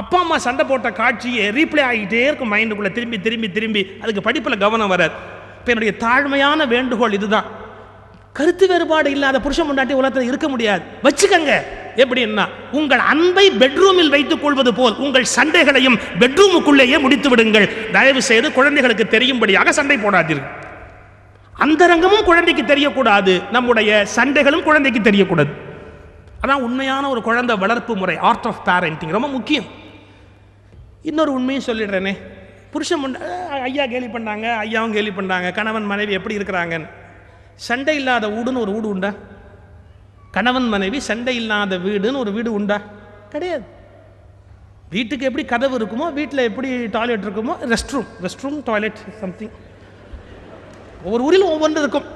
அப்பா அம்மா சண்டை போட்ட காட்சியை ரீப்ளே ஆகிட்டே இருக்கும் மைண்டுக்குள்ளே திரும்பி திரும்பி திரும்பி. அதுக்கு படிப்பில் கவனம் வராது. இப்போ என்னுடைய தாழ்மையான வேண்டுகோள் இதுதான். கருத்து வேறுபாடு இல்லாத புருஷன் முன்னாடி உலகத்தில் இருக்க முடியாது. வச்சுக்கங்க. எப்படின்னா உங்கள் அன்பை பெட்ரூமில் வைத்துக் கொள்வது போல் உங்கள் சண்டைகளையும் பெட்ரூமுக்குள்ளேயே முடித்து விடுங்கள். தயவு செய்து குழந்தைகளுக்கு தெரியும்படியாக சண்டை போடாதீர்கள். அந்தரங்கமும் குழந்தைக்கு தெரியக்கூடாது. நம்முடைய சண்டைகளும் குழந்தைக்கு தெரியக்கூடாது. அதான் உண்மையான ஒரு குழந்தை வளர்ப்பு முறை ஆர்ட் ஆஃப் பேரண்டிங் ரொம்ப முக்கியம். இன்னொரு உண்மையும் சொல்லிடுறேனே. புருஷன் முன்ன ஐயா கேலி பண்ணாங்க ஐயாவும் கேலி பண்ணாங்க கணவன் மனைவி எப்படி இருக்கிறாங்கன்னு. சண்டை இல்லாத வீடுன்னு ஒரு வீடு உண்டா? கணவன் மனைவி சண்டை இல்லாத வீடுன்னு ஒரு வீடு உண்டா? கிடையாது. வீட்டுக்கு எப்படி கதவு இருக்குமோ வீட்டில் எப்படி டாய்லெட் இருக்குமோ rest room rest room toilet something ஒவ்வொரு ஊரிலும் ஒவ்வொன்று இருக்கும்.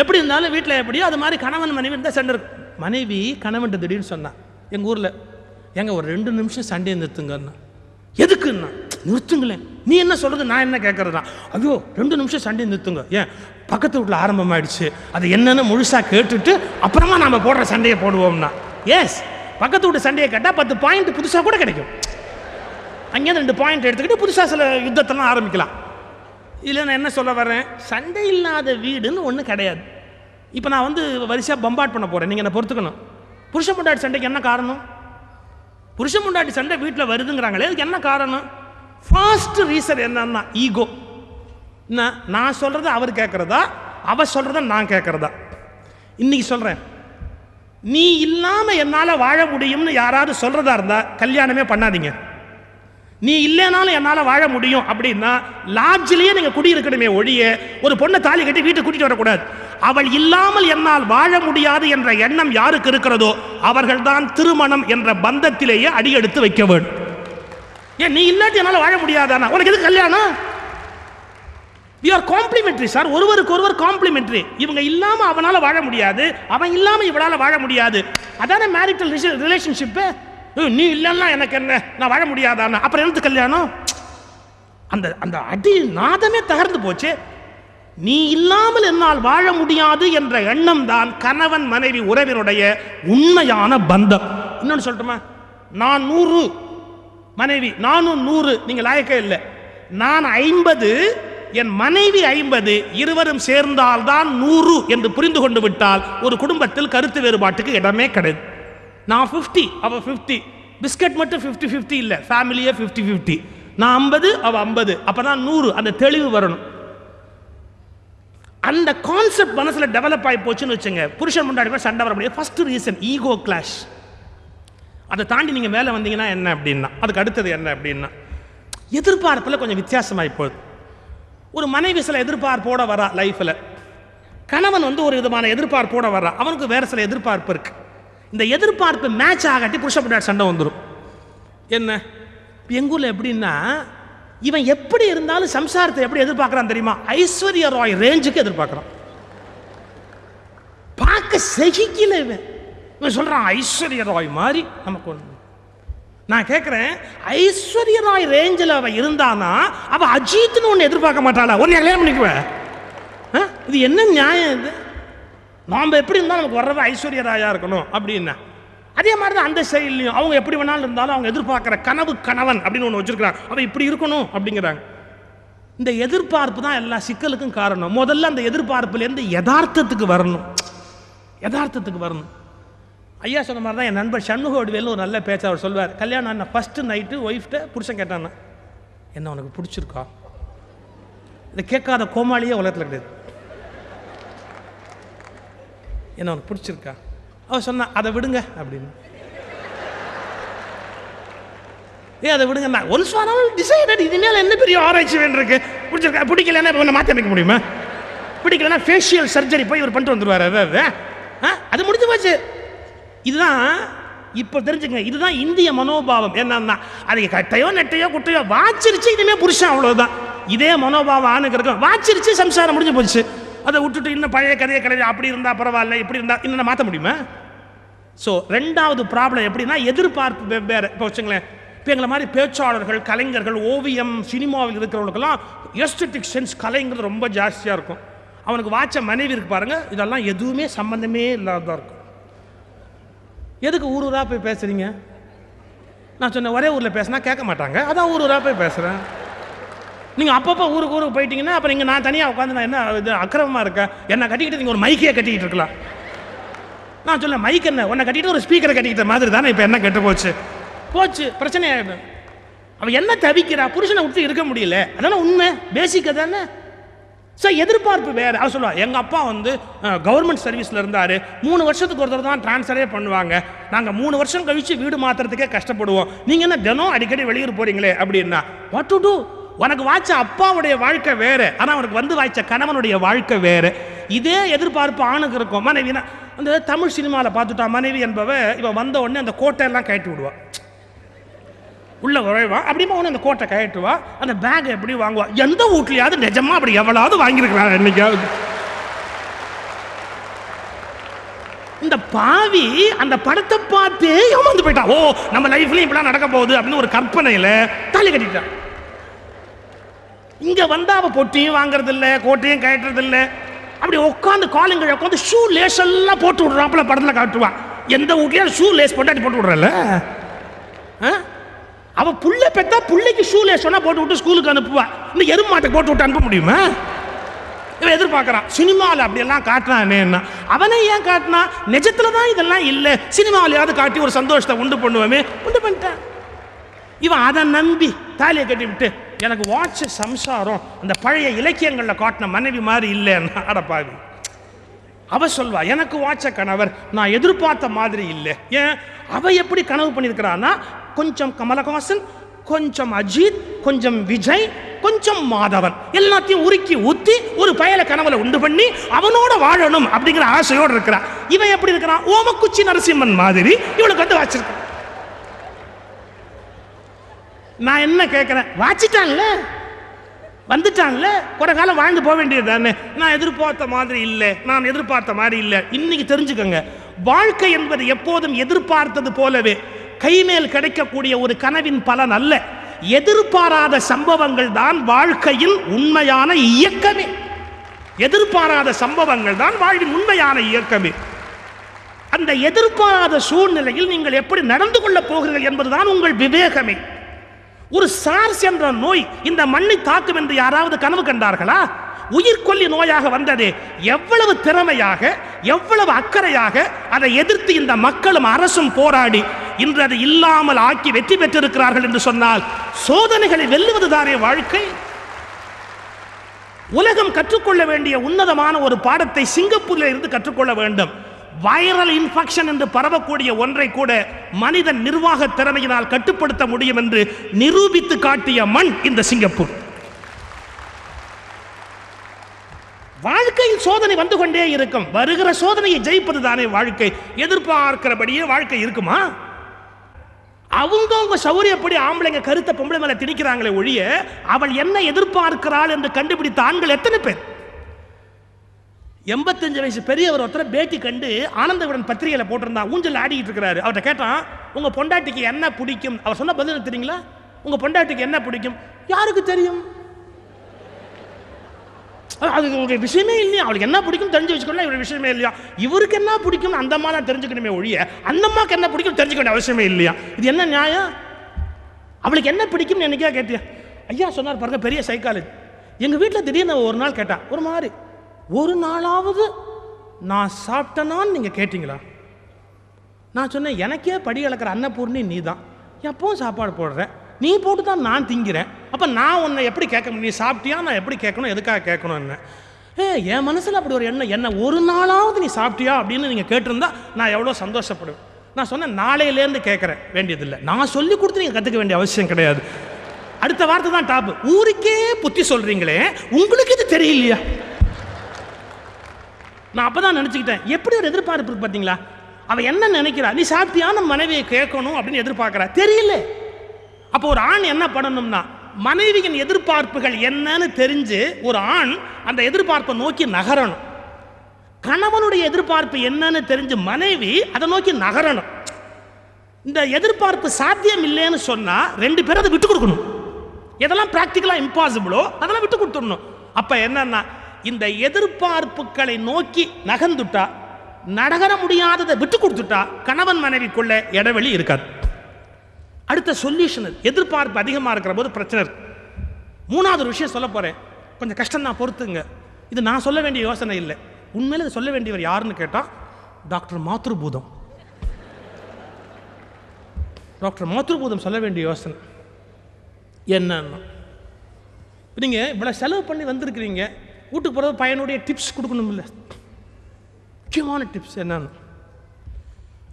எப்படி இருந்தாலும் வீட்டில் எப்படியோ அது மாதிரி கணவன் மனைவி இருந்தால் சண்டை இருக்கும். மனைவி கணவன் திடீர்னு சொன்னான் எங்கள் ஊரில் எங்கள் ஒரு ரெண்டு நிமிஷம் சண்டையை நிறுத்துங்கண்ணா எதுக்குன்னா நிறுத்துங்களேன். நீ என்ன சொல்கிறது நான் என்ன கேட்கறதா ஐயோ ரெண்டு நிமிஷம் சண்டையை நிறுத்துங்க. ஏன்? பக்கத்து வீட்டில் ஆரம்பமாயிடுச்சு. அது என்னென்னு முழுசாக கேட்டுட்டு அப்புறமா நாம் போடுற சண்டையை போடுவோம்னா. எஸ் பக்கத்து வீட்டு சண்டையை கேட்டால் பத்து பாயிண்ட் புதுசாக கூட கிடைக்கும். அங்கேருந்து ரெண்டு பாயிண்ட் எடுத்துக்கிட்டு புதுசாக சில யுத்தத்தெல்லாம் ஆரம்பிக்கலாம். இதில் நான் என்ன சொல்ல வரேன் சண்டை இல்லாத வீடுன்னு ஒன்றும் கிடையாது. இப்போ நான் வந்து வரிசையாக பம்பாட் பண்ண போகிறேன் நீங்கள் என்னை பொறுத்துக்கணும். புருஷன் பொண்டாட்டி சண்டைக்கு என்ன காரணம்? புருஷன் முண்டாட்டி சண்டை வீட்டில் வருதுங்கிறாங்களே அதுக்கு என்ன காரணம்? ஃபர்ஸ்ட் ரீசன் என்னன்னா ஈகோ என்ன? நான் சொல்கிறத அவர் கேட்குறதா அவ சொல்கிறத நான் கேட்குறதா இன்னைக்கு சொல்கிறேன் நீ இல்லாமல் என்னால் வாழ முடியும்னு யாராவது சொல்கிறதா இருந்தால் கல்யாணமே பண்ணாதீங்க. நீ இல்லைனாலும் என்னால் வாழ முடியும் அப்படின்னா லாட்ஜிலேயே நீங்கள் குடியிருக்கணுமே ஒழிய ஒரு பொண்ணை தாலி கட்டி வீட்டை கூட்டிகிட்டு வரக்கூடாது. அவள் இல்லாமல் என்னால் வாழ முடியாது என்ற எண்ணம் யாருக்கு இருக்கிறதோ அவர்கள்தான் திருமணம் என்ற பந்தத்திலேயே அடியெடுத்து வைக்க வேண்டும். ஏன் நீ இல்லாட்டி என்னால் வாழ முடியாதானா? உனக்கு எது கல்யாணம்? வி ஆர் காம்ப்ளிமெண்ட்ரி சார் ஒருவருக்கு ஒருவர் காம்ப்ளிமெண்ட்ரி இவங்க இல்லாமல் அவனால் வாழ முடியாது அவன் இல்லாமல் இவளால் வாழ முடியாது. அதானே மேரிட்டல் ரிலேஷன்ஷிப்பு நீ இல்லைன்னா எனக்கு என்ன? நான் வாழ முடியாதானா? அப்புறம் எனக்கு கல்யாணம்? அந்த அந்த அடி நாதமே தகர்ந்து போச்சு. நீ இல்லாமல் என்னால் வாழ முடியாது என்ற எண்ணம் தான் கணவன் மனைவி உறவினுடைய உண்மையான பந்தம். இன்னொன்று சொல்லட்டுமா? நான் நூறு மனைவி நானும் நூறு நீங்கள் லாயக்கே இல்லை. நான் ஐம்பது என் மனைவி ஐம்பது இருவரும் சேர்ந்தால்தான் நூறு என்று புரிந்து கொண்டு விட்டால் ஒரு குடும்பத்தில் கருத்து வேறுபாட்டுக்கு இடமே கிடையாது நான் ஃபிஃப்டி அவள் ஃபிஃப்டி பிஸ்கட் மட்டும் ஃபிஃப்டி ஃபிஃப்டி இல்லை ஃபேமிலியே ஃபிஃப்டி ஃபிஃப்டி நான் ஐம்பது அவள் ஐம்பது. அப்போ தான் நூறு அந்த தெளிவு வரணும். அந்த கான்செப்ட் மனசில் டெவலப் ஆகி போச்சுன்னு வச்சுங்க புருஷன் முன்னாடி கூட சண்டை வர முடியாது. ஃபஸ்ட்டு ரீசன் ஈகோ கிளாஷ் அதை தாண்டி நீங்கள் மேலே வந்தீங்கன்னா என்ன அப்படின்னா அதுக்கு அடுத்தது என்ன அப்படின்னா எதிர்பார்ப்பில் கொஞ்சம் வித்தியாசமாகி போகுது. ஒரு மனைவி சில எதிர்பார்ப்போட வரா லைஃப்பில் கணவன் வந்து ஒரு விதமான எதிர்பார்ப்போட வரா. அவனுக்கு வேறு சில எதிர்பார்ப்பு இருக்குது இந்த எதிர்பார்ப்பு மேட்ச் ஆகாட்டி புருஷ பின்னாடி சண்டை வந்துடும் என்ன? எங்கள் ஊரில் எப்படின்னா இவன் எப்படி இருந்தாலும் சம்சாரத்தை எப்படி எதிர்பார்க்கறான் தெரியுமா? ஐஸ்வர்யா ராய் ரேஞ்சுக்கு எதிர்பார்க்கறான். பார்க்க சகிக்கல இவன். இவன் சொல்றான் ஐஸ்வர்யா ராய் மாதிரி நமக்கு ஒன்று நான் கேட்குறேன் ஐஸ்வர்யா ராய் ரேஞ்சில் அவ இருந்தானா? அவ அஜித்னு ஒன்று எதிர்பார்க்க மாட்டாளா? ஒன்று கல்யாணம் பண்ணிக்குவேன் ஆ? இது என்ன நியாயம் இது? நாம் எப்படி இருந்தாலும் நமக்கு வர்றது ஐஸ்வர்யா ராயா இருக்கணும் அப்படின்னா. அதே மாதிரி தான் அந்த செயல்லையும். அவங்க எப்படி வேணாலும் இருந்தாலும் அவங்க எதிர்பார்க்குற கனவு கணவன் அப்படின்னு ஒன்று வச்சுருக்கிறாங்க அவன் இப்படி இருக்கணும் அப்படிங்கிறாங்க. இந்த எதிர்பார்ப்பு தான் எல்லா சிக்கலுக்கும் காரணம். முதல்ல அந்த எதிர்பார்ப்புலேருந்து யதார்த்தத்துக்கு வரணும். யதார்த்தத்துக்கு வரணும். ஐயா சொன்ன மாதிரி தான் என் நண்பர் சண்முகோடுவேல் ஒரு நல்ல பேச்சு அவர் சொல்வார். கல்யாணம் ஆன ஃபஸ்ட்டு நைட்டு ஒய்ஃப்ட்ட புருஷன் கேட்டான்னா என்ன உனக்கு பிடிச்சிருக்கா? இதை கேட்காத கோமாளியே உலகத்தில் கிடையாது. என்ன உனக்கு பிடிச்சிருக்கா? அவ சொன்னான் அதை விடுங்க அப்படின்னு. ஏ அதை விடுங்க நான் ஒன்ஸ் ஃபார் டிசைடட் இனிமேல் என்ன பெரிய ஆராய்ச்சி வேண்டியிருக்கு பிடிச்சிருக்கா? பிடிக்கலன்னா இப்போ ஒன்று மாற்றி அமைக்க முடியுமா? பிடிக்கலன்னா ஃபேஷியல் சர்ஜரி போய் இவர் பண்ணிட்டு வந்துடுவார் அதாவது ஆ? அது முடிஞ்சு போச்சு. இதுதான் இப்போ தெரிஞ்சுங்க இதுதான் இந்திய மனோபாவம். என்னன்னா அது கட்டையோ நெட்டையோ குட்டையோ வாச்சிருச்சு இனிமேல் புருஷன் அவ்வளோதான் இதே மனோபாவம் ஆணுக்கு இருக்கும் வாச்சிருச்சு சம்சாரம் முடிஞ்சு போச்சு. அதை விட்டுட்டு இன்னும் பழைய கதையை கிடையாது அப்படி இருந்தால் பரவாயில்ல இப்படி இருந்தால் இன்னும் மாற்ற முடியுமா? ஸோ ரெண்டாவது ப்ராப்ளம் எப்படின்னா எதிர்பார்ப்பு வெவ்வேறு இப்போ வச்சுங்களேன். இப்போ எங்களை மாதிரி பேச்சாளர்கள் கலைஞர்கள் ஓவியம் சினிமாவில் இருக்கிறவங்களுக்கெல்லாம் எஸ்டெட்டிக் சென்ஸ் கலைங்கிறது ரொம்ப ஜாஸ்தியாக இருக்கும். அவனுக்கு வாட்ச மனைவி இருக்கு பாருங்கள் இதெல்லாம் எதுவுமே சம்மந்தமே இல்லாததாக இருக்கும். எதுக்கு ஊர் ஊராக போய் பேசுகிறீங்க நான் சொன்னேன் ஒரே ஊரில் பேசினா கேட்க மாட்டாங்க. அதான் ஊர் ஊராக போய் பேசுகிறேன் நீங்கள் அப்பப்போ ஊருக்கு ஊருக்கு போயிட்டீங்கன்னா அப்புறம் இங்கே நான் தனியாக உட்காந்து நான் என்ன இது அக்கிரமமாக இருக்கேன்? என்னை கட்டிக்கிட்டு நீங்கள் ஒரு மைக்கையே கட்டிக்கிட்டு இருக்கலாம். நான் சொல்ல மைக் என்ன? உன்னை கட்டிட்டு ஒரு ஸ்பீக்கரை கட்டிக்கிட்ட மாதிரி தானே இப்போ என்ன கெட்டு போச்சு? போச்சு பிரச்சனை ஆகிடும் அவன் என்ன தவிக்கிறா? புருஷனை விட்டு இருக்க முடியல. அதெல்லாம் உண்மை? பேசிக்க தானே? சார் எதிர்பார்ப்பு வேறு. அவர் சொல்லுவாள் எங்கள் அப்பா வந்து கவர்மெண்ட் சர்வீஸில் இருந்தார். மூணு வருஷத்துக்கு ஒருத்தர் தான் ட்ரான்ஸ்ஃபரே பண்ணுவாங்க. நாங்கள் மூணு வருஷம் கழித்து வீடு மாற்றுறதுக்கே கஷ்டப்படுவோம். நீங்கள் என்ன தினம் அடிக்கடி வெளியூர் போகிறீங்களே அப்படின்னா வாட் டு டூ உனக்கு வாய்ச்ச அப்பாவுடைய வாழ்க்கை வேறு. ஆனால் அவனுக்கு வந்து வாய்ச்ச கணவனுடைய வாழ்க்கை வேறு. இதே எதிர்பார்ப்பு ஆணுக்கு இருக்கும். மனைவினா அந்த தமிழ் சினிமாவில் பார்த்துட்டா மனைவி என்பவ இவன் வந்த உடனே அந்த கோட்டையெல்லாம் கட்டி விடுவா. உள்ளே உழைவான் அப்படிமா உடனே அந்த கோட்டை கட்டுவா அந்த பேக் எப்படி வாங்குவா. எந்த வீட்லையாவது நிஜமா அப்படி எவ்வளவு வாங்கியிருக்கலாம் என்னைக்காவது? இந்த பாவி அந்த படத்தை பார்த்தே ஏமாந்து போயிட்டான் ஓ நம்ம லைஃப்லையும் இப்படிலாம் நடக்க போகுது அப்படின்னு ஒரு கற்பனையில் தாலி கட்டிட்டான் இங்கே வந்தா அவ பொட்டியும் வாங்குறதில்ல கோட்டையும் கயட்டுறது அப்படி உட்காந்து காலங்கள் உட்காந்து ஷூ லேஸ் எல்லாம் போட்டு விடுறாப்புல படத்தில் காட்டுவான் எந்த வீட்லயும் ஷூ லேஸ் போட்டாட்டி போட்டு விடுறல அவ புள்ள பெத்தா புள்ளைக்கு ஷூ லேஸ் சொன்னா போட்டு விட்டு ஸ்கூலுக்கு அனுப்புவா. இந்த எருமாட்டை போட்டு விட்டு அனுப்ப முடியுமா? இவன் எதிர்பார்க்கறான் சினிமாவில் அப்படியெல்லாம் காட்டுறானே என்ன. அவனே ஏன் காட்டினா நிஜத்துல தான் இதெல்லாம் இல்லை. சினிமாவிலையாவது காட்டி ஒரு சந்தோஷத்தை உண்டு பண்ணுவோமே. உண்டு பண்ணிட்டான். இவன் அதை நம்பி தாலியை கட்டி விட்டு எனக்கு வாட்ச் சம்சாரம் அந்த பழைய இலக்கியங்களில் காட்டின மனைவி மாதிரி இல்லைன்னா. அடப்பாவி அவ சொல்வா எனக்கு வாட்ச கணவர் நான் எதிர்பார்த்த மாதிரி இல்லை. ஏன்? அவ எப்படி கனவு பண்ணியிருக்கிறான்னா கொஞ்சம் கமலஹாசன் கொஞ்சம் அஜித் கொஞ்சம் விஜய் கொஞ்சம் மாதவன். எல்லாத்தையும் உருக்கி ஊத்தி ஒரு பயல கனவுல உண்டு பண்ணி அவனோட வாழணும் அப்படிங்கிற ஆசையோடு இருக்கிறான் இவன் எப்படி இருக்கிறான்? ஓமக்குச்சி நரசிம்மன் மாதிரி இவனுக்கு வந்து வச்சிருக்கான் நான் என்ன கேட்குறேன் வாச்சிட்டான்ல? வந்துட்டான்ல? குறை காலம் வாழ்ந்து போக வேண்டியது தானே. நான் எதிர்பார்த்த மாதிரி இல்லை. நான் எதிர்பார்த்த மாதிரி இல்லை. இன்னைக்கு தெரிஞ்சுக்கோங்க. வாழ்க்கை என்பது எப்போதும் எதிர்பார்த்தது போலவே கைமேல் கிடைக்கக்கூடிய ஒரு கனவின் பலன் அல்ல. எதிர்பாராத சம்பவங்கள் தான் வாழ்க்கையின் உண்மையான இயக்கமே. எதிர்பாராத சம்பவங்கள் தான் வாழ்வின் உண்மையான இயக்கமே. அந்த எதிர்பாராத சூழ்நிலையில் நீங்கள் எப்படி நடந்து கொள்ளப் போகிறீர்கள் என்பதுதான் உங்கள் விவேகமே. ஒரு சார்ஸ் என்ற நோய் இந்த மண்ணை தாக்கும் என்று யாராவது கனவு கண்டார்களா? உயிர்கொல்லி நோயாக வந்தது எவ்வளவு திறமையாக எவ்வளவு அக்கறையாக அதை எதிர்த்து இந்த மக்களும் அரசும் போராடி இன்று அதை இல்லாமல் ஆக்கி வெற்றி பெற்றிருக்கிறார்கள் என்று சொன்னால் சோதனைகளை வெல்லுவதுதானே வாழ்க்கை? உலகம் கற்றுக்கொள்ள வேண்டிய உன்னதமான ஒரு பாடத்தை சிங்கப்பூரில் இருந்து கற்றுக்கொள்ள வேண்டும். வைரல் இன்ஃபெக்ஷன் என்று பரவக்கூடிய ஒன்றை கூட மனிதன் நிர்வாக திறமையினால் கட்டுப்படுத்த முடியும் என்று நிரூபித்து காட்டிய மண் இந்த சிங்கப்பூர். வாழ்க்கையில் சோதனை வந்து கொண்டே இருக்கும். வருகிற சோதனையை ஜெயிப்பது தானே வாழ்க்கை. எதிர்பார்க்கிறபடியே வாழ்க்கை இருக்குமா? அவங்கவுங்க சௌரியப்படி ஆம்பளைங்க கருத்தை பொம்பளை மேல திணிக்கிறாங்களே ஒழிய அவள் என்ன எதிர்பார்க்கிறாள் என்று கண்டுபிடித்த ஆண்கள் எத்தனை பேர்? எண்பத்தஞ்சு வயசு பெரியவர் ஒருத்தர் பேட்டி கண்டு ஆனந்தவிடன் பத்திரிகையில் போட்டிருந்தா ஊஞ்சல் ஆடிக்கிட்டு இருக்கிறாரு. அவர்கிட்ட கேட்டான் உங்கள் பொண்டாட்டிக்கு என்ன பிடிக்கும்? அவர் சொன்ன பதில் தெரியுங்களா? உங்கள் பொண்டாட்டிக்கு என்ன பிடிக்கும்? யாருக்கு தெரியும்? அது உங்களுக்கு விஷயமே இல்லையா? அவளுக்கு என்ன பிடிக்கும் தெரிஞ்சு வச்சுக்கணும் இவர் விஷயமே இல்லையா? இவருக்கு என்ன பிடிக்கும் அந்த அம்மா தான் தெரிஞ்சுக்கணுமே ஒழிய அந்த என்ன பிடிக்கும் தெரிஞ்சுக்க வேண்டிய அவசியமே இல்லையா? இது என்ன நியாயம்? அவளுக்கு என்ன பிடிக்கும்னு என்னைக்கா கேட்டியா? ஐயா சொன்னார் பாருங்க பெரிய சைக்காலஜி எங்கள் வீட்டில் திடீர்னு ஒரு நாள் கேட்டா ஒரு மாதிரி. ஒரு நாளாவது நான் சாப்பிட்டேனான்னு நீங்கள் கேட்டிங்களா? நான் சொன்னேன் எனக்கே படி அளக்கிற அன்னபூர்ணி நீ தான் எப்பவும் சாப்பாடு போடுற நீ போட்டு தான் நான் திங்கிறேன். அப்போ நான் உன்னை எப்படி கேட்க முடியும்? நீ சாப்பிட்டியா? நான் எப்படி கேட்கணும்? எதுக்காக கேட்கணும் என்ன? ஏ என் மனசில் அப்படி ஒரு எண்ணம். என்ன ஒரு நாளாவது நீ சாப்பிட்டியா? அப்படின்னு நீங்கள் கேட்டிருந்தா நான் எவ்வளோ சந்தோஷப்படுவேன். நான் சொன்னேன் நாளையிலேருந்து கேட்குறேன். வேண்டியதில்லை. நான் சொல்லி கொடுத்து நீங்கள் கற்றுக்க வேண்டிய அவசியம் கிடையாது. அடுத்த வார்த்தை தான் டாப் ஊருக்கே புத்தி சொல்கிறீங்களே உங்களுக்கு இது தெரியலையா? நான் அப்போ தான் நினச்சிக்கிட்டேன். எப்படி ஒரு எதிர்பார்ப்பு இருக்கு பார்த்தீங்களா அவன் என்ன நினைக்கிறா? நீ சாப்பிட்டியான மனைவியை கேட்கணும் அப்படின்னு எதிர்பார்க்குறா. தெரியல. அப்போ ஒரு ஆண் என்ன பண்ணணும்னா மனைவியின் எதிர்பார்ப்புகள் என்னன்னு தெரிஞ்சு ஒரு ஆண் அந்த எதிர்பார்ப்பை நோக்கி நகரணும். கணவனுடைய எதிர்பார்ப்பு என்னன்னு தெரிஞ்சு மனைவி அதை நோக்கி நகரணும். இந்த எதிர்பார்ப்பு சாத்தியம் இல்லைன்னு சொன்னால் ரெண்டு பேரும் அதை விட்டு கொடுக்கணும். எதெல்லாம் ப்ராக்டிக்கலாக இம்பாசிபிளோ அதெல்லாம் விட்டு கொடுத்துடணும். அப்போ என்னன்னா இந்த எதிர்பார்ப்புகளை நோக்கி நகர்ந்துட்டா நடகர முடியாததை விட்டு கொடுத்துட்டா கணவன் மனைவிக்குள்ள இடைவெளி இருக்காது. அடுத்த சொல்யூஷன் எதிர்பார்ப்பு அதிகமாக இருக்கிற போது பிரச்சனை இருக்கு. மூணாவது ஒரு விஷயம் சொல்ல போகிறேன் கொஞ்சம் கஷ்டம் தான் பொறுத்துங்க. இது நான் சொல்ல வேண்டிய யோசனை இல்லை. உண்மையில இதை சொல்ல வேண்டியவர் யாருன்னு கேட்டால் டாக்டர் மாத்ருபூதம். டாக்டர் மாத்ருபூதம் சொல்ல வேண்டிய யோசனை. என்னன்னா நீங்கள் இவ்வளோ செலவு பண்ணி வந்திருக்கிறீங்க. வீட்டுக்கு போகிறது பையனுடைய டிப்ஸ் கொடுக்கணும்ல? முக்கியமான டிப்ஸ் என்னன்னு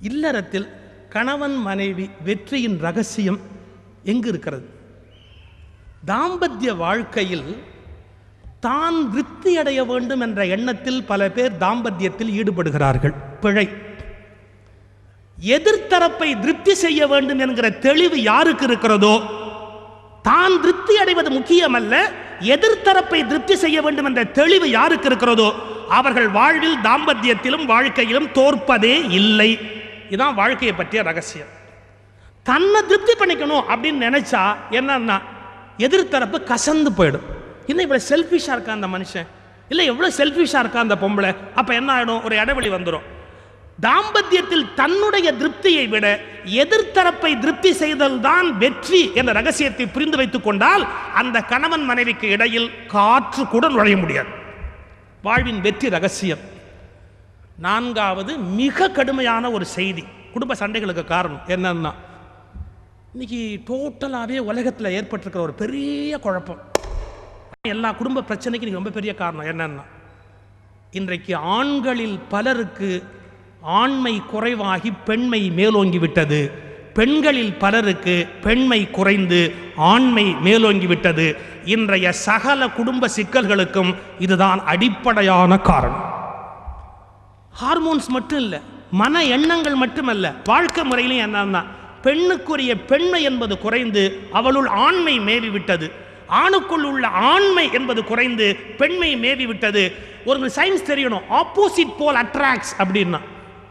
இல்லறத்தில் கணவன் மனைவி வெற்றியின் ரகசியம் எங்கு இருக்கிறது? தாம்பத்திய வாழ்க்கையில் தான் விருத்தி அடைய வேண்டும் என்ற எண்ணத்தில் பல பேர் தாம்பத்தியத்தில் ஈடுபடுகிறார்கள். பிழை. எதிர்த்தரப்பை திருப்தி செய்ய வேண்டும் என்கிற தெளிவு யாருக்கு இருக்கிறதோ தான் திருப்தி அடைவது முக்கியமல்ல எதிர்த்தரப்பை திருப்தி செய்ய வேண்டும் என்ற தெளிவு யாருக்கு இருக்கிறதோ அவர்கள் வாழ்வில் தாம்பத்தியத்திலும் வாழ்க்கையிலும் தோற்பதே இல்லை. இதுதான் வாழ்க்கையை பற்றிய ரகசியம். தன்னை திருப்தி பண்ணிக்கணும் அப்படின்னு நினைச்சா என்னன்னா எதிர்த்தரப்பு கசந்து போயிடும். இன்னும் இவ்வளோ செல்ஃபிஷாக இருக்கா அந்த மனுஷன். இல்லை எவ்வளோ செல்ஃபிஷாக இருக்கா அந்த பொம்பளை. அப்போ என்ன ஆகிடும் ஒரு இடைவெளி வந்துடும் தாம்பத்தியத்தில் தன்னுடைய திருப்தியை விட எதிர்த்தரப்பை திருப்தி செய்தல் தான் வெற்றி என்ற ரகசியத்தை புரிந்து வைத்துக் கொண்டால் அந்த கணவன் மனைவிக்கு இடையில் காற்று கூட நுழைய முடியாது. வாழ்வின் வெற்றி ரகசியம். நான்காவது மிக கடுமையான ஒரு செய்தி. குடும்ப சண்டைகளுக்கு காரணம் என்னன்னா இன்னைக்கு டோட்டலாகவே உலகத்தில் ஏற்பட்டிருக்கிற ஒரு பெரிய குழப்பம். எல்லா குடும்ப பிரச்சனைக்கு இன்னைக்கு ரொம்ப பெரிய காரணம் என்னன்னா இன்றைக்கு ஆண்களில் பலருக்கு ஆண்மை குறைவாகி பெண்மை மேலோங்கி விட்டது பெண்களில் பலருக்கு பெண்மை குறைந்து ஆண்மை மேலோங்கி விட்டது இன்றைய சகல குடும்ப சிக்கல்களுக்கும் இதுதான் அடிப்படையான காரணம். ஹார்மோன்ஸ் மட்டும் இல்லை மன எண்ணங்கள் மட்டுமல்ல வாழ்க்கை முறையிலும் என்னன்னா பெண்ணுக்குரிய பெண்மை என்பது குறைந்து அவளுள் ஆண்மை மேவி விட்டது ஆணுக்குள் உள்ள ஆண்மை என்பது குறைந்து பெண்மை மேவி விட்டது ஒரு சயின்ஸ் தெரியணும் ஆப்போசிட் போல் அட்ராக்ட்ஸ் அப்படின்னா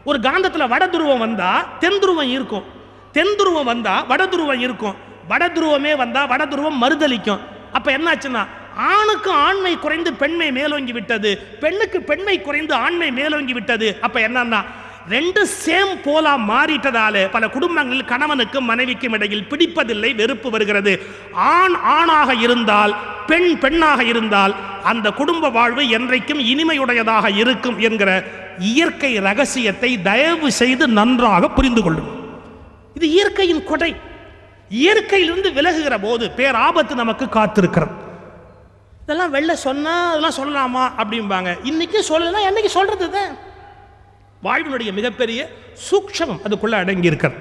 ஒரு காந்தத்தில் வட துருவம் வந்தால் தென் துருவம் இருக்கும். தென் துருவம் வந்தால் வட துருவம் இருக்கும். வட துருவமே வந்தால் வட துருவம் மறுதளிக்கும். அப்போ என்னாச்சுன்னா ஆணுக்கு ஆண்மை குறைந்து பெண்மை மேலோங்கி விட்டது பெண்ணுக்கு பெண்மை குறைந்து ஆண்மை மேலோங்கி விட்டது. அப்போ என்னன்னா ரெண்டு சேம் போலா மாறிட்டதால பல குடும்பங்களில் கணவனுக்கும் மனைவிக்கும் இடையில் பிடிப்பதில்லை வெறுப்பு வருகிறது. ஆண் ஆணாக இருந்தால் பெண் பெண்ணாக இருந்தால் அந்த குடும்ப வாழ்வு என்றைக்கும் இனிமையுடையதாக இருக்கும் என்கிற இயற்கை ரகசியத்தை தயவு செய்து நன்றாக புரிந்து கொள்ளும் இது இயற்கையின் கொடை. இயற்கையிலிருந்து விலகுகிற போது பேராபத்து நமக்கு காத்திருக்கிறது. இதெல்லாம் வெளில சொன்னா அதெல்லாம் சொல்லலாமா அப்படிம்பாங்க. இன்னைக்கு சொல்லலாம் என்னைக்கு சொல்றது தான் வாழ்வினுடைய மிகப்பெரிய சூக்ஷமம் அதுக்குள்ளே அடங்கி இருக்கிறது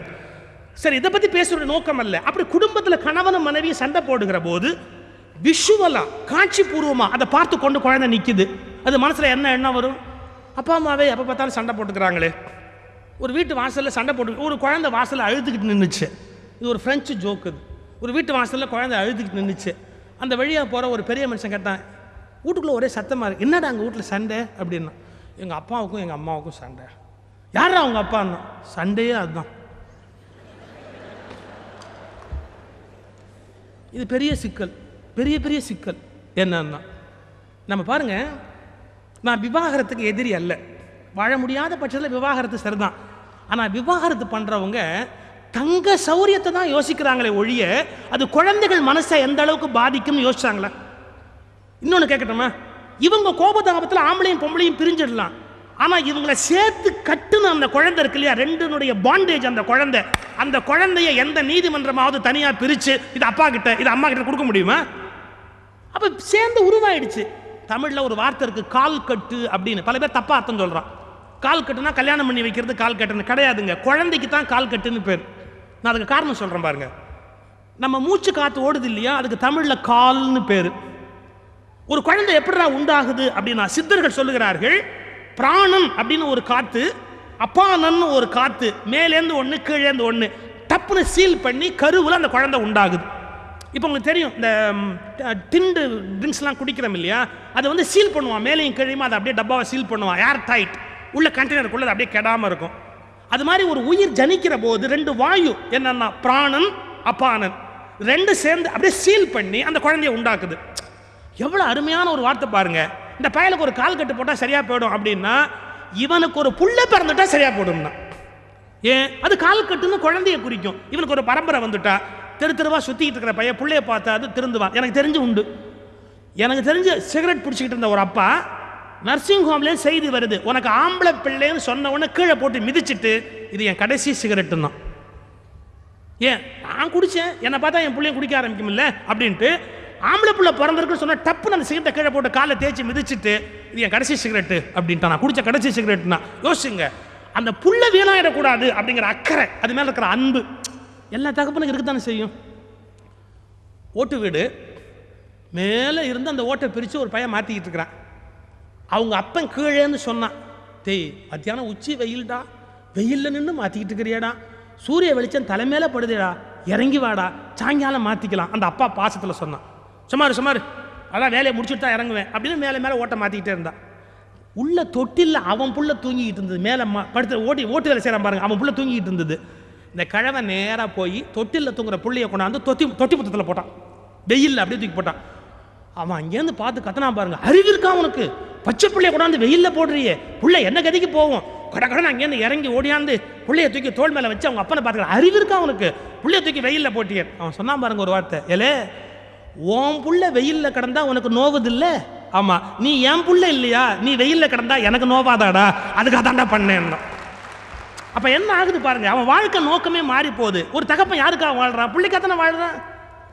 சரி இதை பற்றி பேசுற நோக்கம் அல்ல. அப்படி குடும்பத்தில் கணவனும் மனைவி சண்டை போடுகிற போது விஷுவலாக காட்சிபூர்வமாக அதை பார்த்து கொண்டு குழந்தை நிற்கிது அது மனசில் என்ன எண்ணம் வரும்? அப்பா அம்மாவே எப்போ பார்த்தாலும் சண்டை போட்டுக்கிறாங்களே. ஒரு வீட்டு வாசலில் சண்டை போட்டு ஒரு குழந்தை வாசலில் அழுதுகிட்டு நின்றுச்சு இது ஒரு ஃப்ரெஞ்சு ஜோக்கு இது. ஒரு வீட்டு வாசலில் குழந்தை அழுதுகிட்டு நின்றுச்சு அந்த வழியாக போகிற ஒரு பெரிய மனுஷன் கேட்டான் வீட்டுக்குள்ளே ஒரே சத்தமாக இருக்குது என்னடா அங்கே வீட்டில் சண்டை? அப்படின்னா எங்கள் அப்பாவுக்கும் எங்கள் அம்மாவுக்கும் சண்டை. யாரா அவங்க அப்பான்னா? சண்டையே அதுதான். இது பெரிய சிக்கல். பெரிய பெரிய சிக்கல். என்னன்னா நம்ம பாருங்க நான் விவாகரத்துக்கு எதிரி அல்ல. வாழ முடியாத பட்சத்தில் விவாகரத்து சரிதான். ஆனால் விவாகரத்து பண்ணுறவங்க தங்க சௌரியத்தை தான் யோசிக்கிறாங்களே ஒழிய அது குழந்தைகள் மனசை எந்த அளவுக்கு பாதிக்கும்னு யோசிச்சாங்களே? இன்னொன்று கேட்கட்டுமா இவங்க கோபதாபத்தில் ஆம்பளையும் பொம்பளையும் பிரிஞ்சிடலாம். ஆனால் இவங்களை சேர்த்து கட்டுன அந்த குழந்தை இருக்கு இல்லையா? ரெண்டுனுடைய பாண்டேஜ் அந்த குழந்தை. அந்த குழந்தைய எந்த நீதிமன்றமாவது தனியாக பிரித்து இது அப்பா கிட்ட இது அம்மா கிட்ட கொடுக்க முடியுமா? அப்போ சேர்ந்து உருவாயிடுச்சு. தமிழில் ஒரு வார்த்தை இருக்கு கால் கட்டு அப்படின்னு. பல பேர் தப்பா அர்த்தம் சொல்கிறான் கால் கட்டுனா கல்யாணம் பண்ணி வைக்கிறது கால் கட்டுன்னு கிடையாதுங்க. குழந்தைக்கு தான் கால் கட்டுன்னு பேர். நான் அதுக்கு காரணம் சொல்கிறேன் பாருங்க. நம்ம மூச்சு காற்று ஓடுது இல்லையா? அதுக்கு தமிழில் கால்னு பேர். ஒரு குழந்தை எப்படிடா உண்டாகுது அப்படின்னா சித்தர்கள் சொல்லுகிறார்கள் பிராணம் அப்படின்னு ஒரு காத்து அப்பானன் ஒரு காத்து மேலேந்து ஒன்று கீழேந்து ஒன்று டப்புன்னு சீல் பண்ணி கருவில் அந்த குழந்தை உண்டாகுது. இப்போ உங்களுக்கு தெரியும் இந்த டிண்டு ட்ரிங்க்ஸ்லாம் குடிக்கிறோம் இல்லையா? அதை வந்து சீல் பண்ணுவான் மேலேயும் கீழையும் அதை அப்படியே டப்பாவை சீல் பண்ணுவான் ஏர் டைட் உள்ள கண்டெய்னருக்குள்ள அது அப்படியே கெடாமல் இருக்கும். அது மாதிரி ஒரு உயிர் ஜனிக்கிற போது ரெண்டு வாயு என்னன்னா பிராணன் அப்பானன். ரெண்டு சேர்ந்து அப்படியே சீல் பண்ணி அந்த குழந்தைய உண்டாக்குது. எவ்வளவு அருமையான ஒரு வார்த்தை பாருங்க. இந்த பயலுக்கு ஒரு கால் கட்டு போட்டால் சரியா போயிடும் அப்படின்னா இவனுக்கு ஒரு புள்ள பிறந்துட்டா சரியா போயிடும்னா. ஏன்? அது கால் கட்டுன்னு குழந்தைய குறிக்கும். இவனுக்கு ஒரு பரம்பரை வந்துட்டா தெரு தெருவா சுத்திக்கிட்டு இருக்கிற பையன் புள்ளைய பார்த்தா அது திருந்துவான். எனக்கு தெரிஞ்சு உண்டு. எனக்கு தெரிஞ்சு சிகரெட் பிடிச்சிக்கிட்டு இருந்த ஒரு அப்பா நர்சிங் ஹோம்லேயே செய்தி வருது. உனக்கு ஆம்பளை பிள்ளைன்னு சொன்ன உடனே கீழே போட்டு மிதிச்சிட்டு இது என் கடைசி சிகரெட்டுன்னா ஏன்? நான் குடித்தேன் என்னை பார்த்தா என் பிள்ளையும் குடிக்க ஆரம்பிக்கும்ல அப்படின்ட்டு ஆம்பளை பிள்ளை பிறந்திருக்குன்னு சொன்னால் டப்புன்னு அந்த சிகரெட்டை கீழே போட்டு காலை தேய்ச்சி மிதிச்சுட்டு இது என் கடைசி சிகரெட்டு அப்படின்ட்டு. நான் குடிச்ச கடைசி சிகரெட்னா யோசிச்சுங்க. அந்த புள்ள வீணாயிடக்கூடாது அப்படிங்கிற அக்கறை அது மேலே இருக்கிற அன்பு எல்லா தகப்பனுக்கு இருக்கத்தானே செய்யும். ஓட்டு வீடு மேலே இருந்து அந்த ஓட்டை பிரித்து ஒரு பையன் மாற்றிக்கிட்டு இருக்கிறான். அவங்க அப்பன் கீழேன்னு சொன்னான் தேய் மத்தியானம் உச்சி வெயில்டா வெயிலில் நின்று மாற்றிக்கிட்டு இருக்கிறியாடா. சூரிய வெளிச்சம் தலைமையில படுதேடா இறங்கி வாடா சாயங்காலம் மாற்றிக்கலாம் அந்த அப்பா பாசத்தில் சொன்னான். சுமார் சுமார். அதான் வேலையை முடிச்சுட்டு தான் இறங்குவேன் அப்படின்னு மேலே மேலே ஓட்டை மாற்றிக்கிட்டே இருந்தான். உள்ள தொட்டில் அவன் புள்ள தூங்கிக்கிட்டு இருந்தது. மேலே படுத்து ஓட்டி ஓட்டு வேலை செய்கிறான் பாருங்க. அவன் புள்ள தூங்கிக்கிட்டு இருந்தது. இந்த கிழவன் நேராக போய் தொட்டிலில் தூங்குற புள்ளைய கொண்டாந்து தொட்டி தொட்டி புத்தத்தில் போட்டான். வெயிலில் அப்படியே தூக்கி போட்டான். அவன் அங்கேருந்து பார்த்து கத்தனா பாருங்க. அறிவு இருக்கா பச்சை பிள்ளைய கொண்டாந்து வெயிலில் போடுறியே. பிள்ளை என்ன கதிக்கு போவோம் கட கடன் அங்கேருந்து இறங்கி ஓடியாந்து புள்ளைய தூக்கி தோள் மேலே வச்சு அவங்க அப்பனை பார்த்துக்கலாம் அறிவு இருக்கா உனக்கு? புள்ளைய தூக்கி வெயிலில் போட்டியே. அவன் சொன்னான் பாருங்க ஒரு வார்த்தை. ஏலே உன் புள்ள வெயிலில் கிடந்தா உனக்கு நோவுது ஆமாம் நீ என் புள்ள இல்லையா? நீ வெயிலில் கிடந்தா எனக்கு நோவாதாடா? அதுக்காக தாண்டா பண்ணேன் அப்போ என்ன ஆகுது பாருங்க. அவன் வாழ்க்கை நோக்கமே மாறி போகுது ஒரு தகப்பன் யாருக்காக வாழ்கிறான் பிள்ளைக்காக தானே வாழ்கிறான்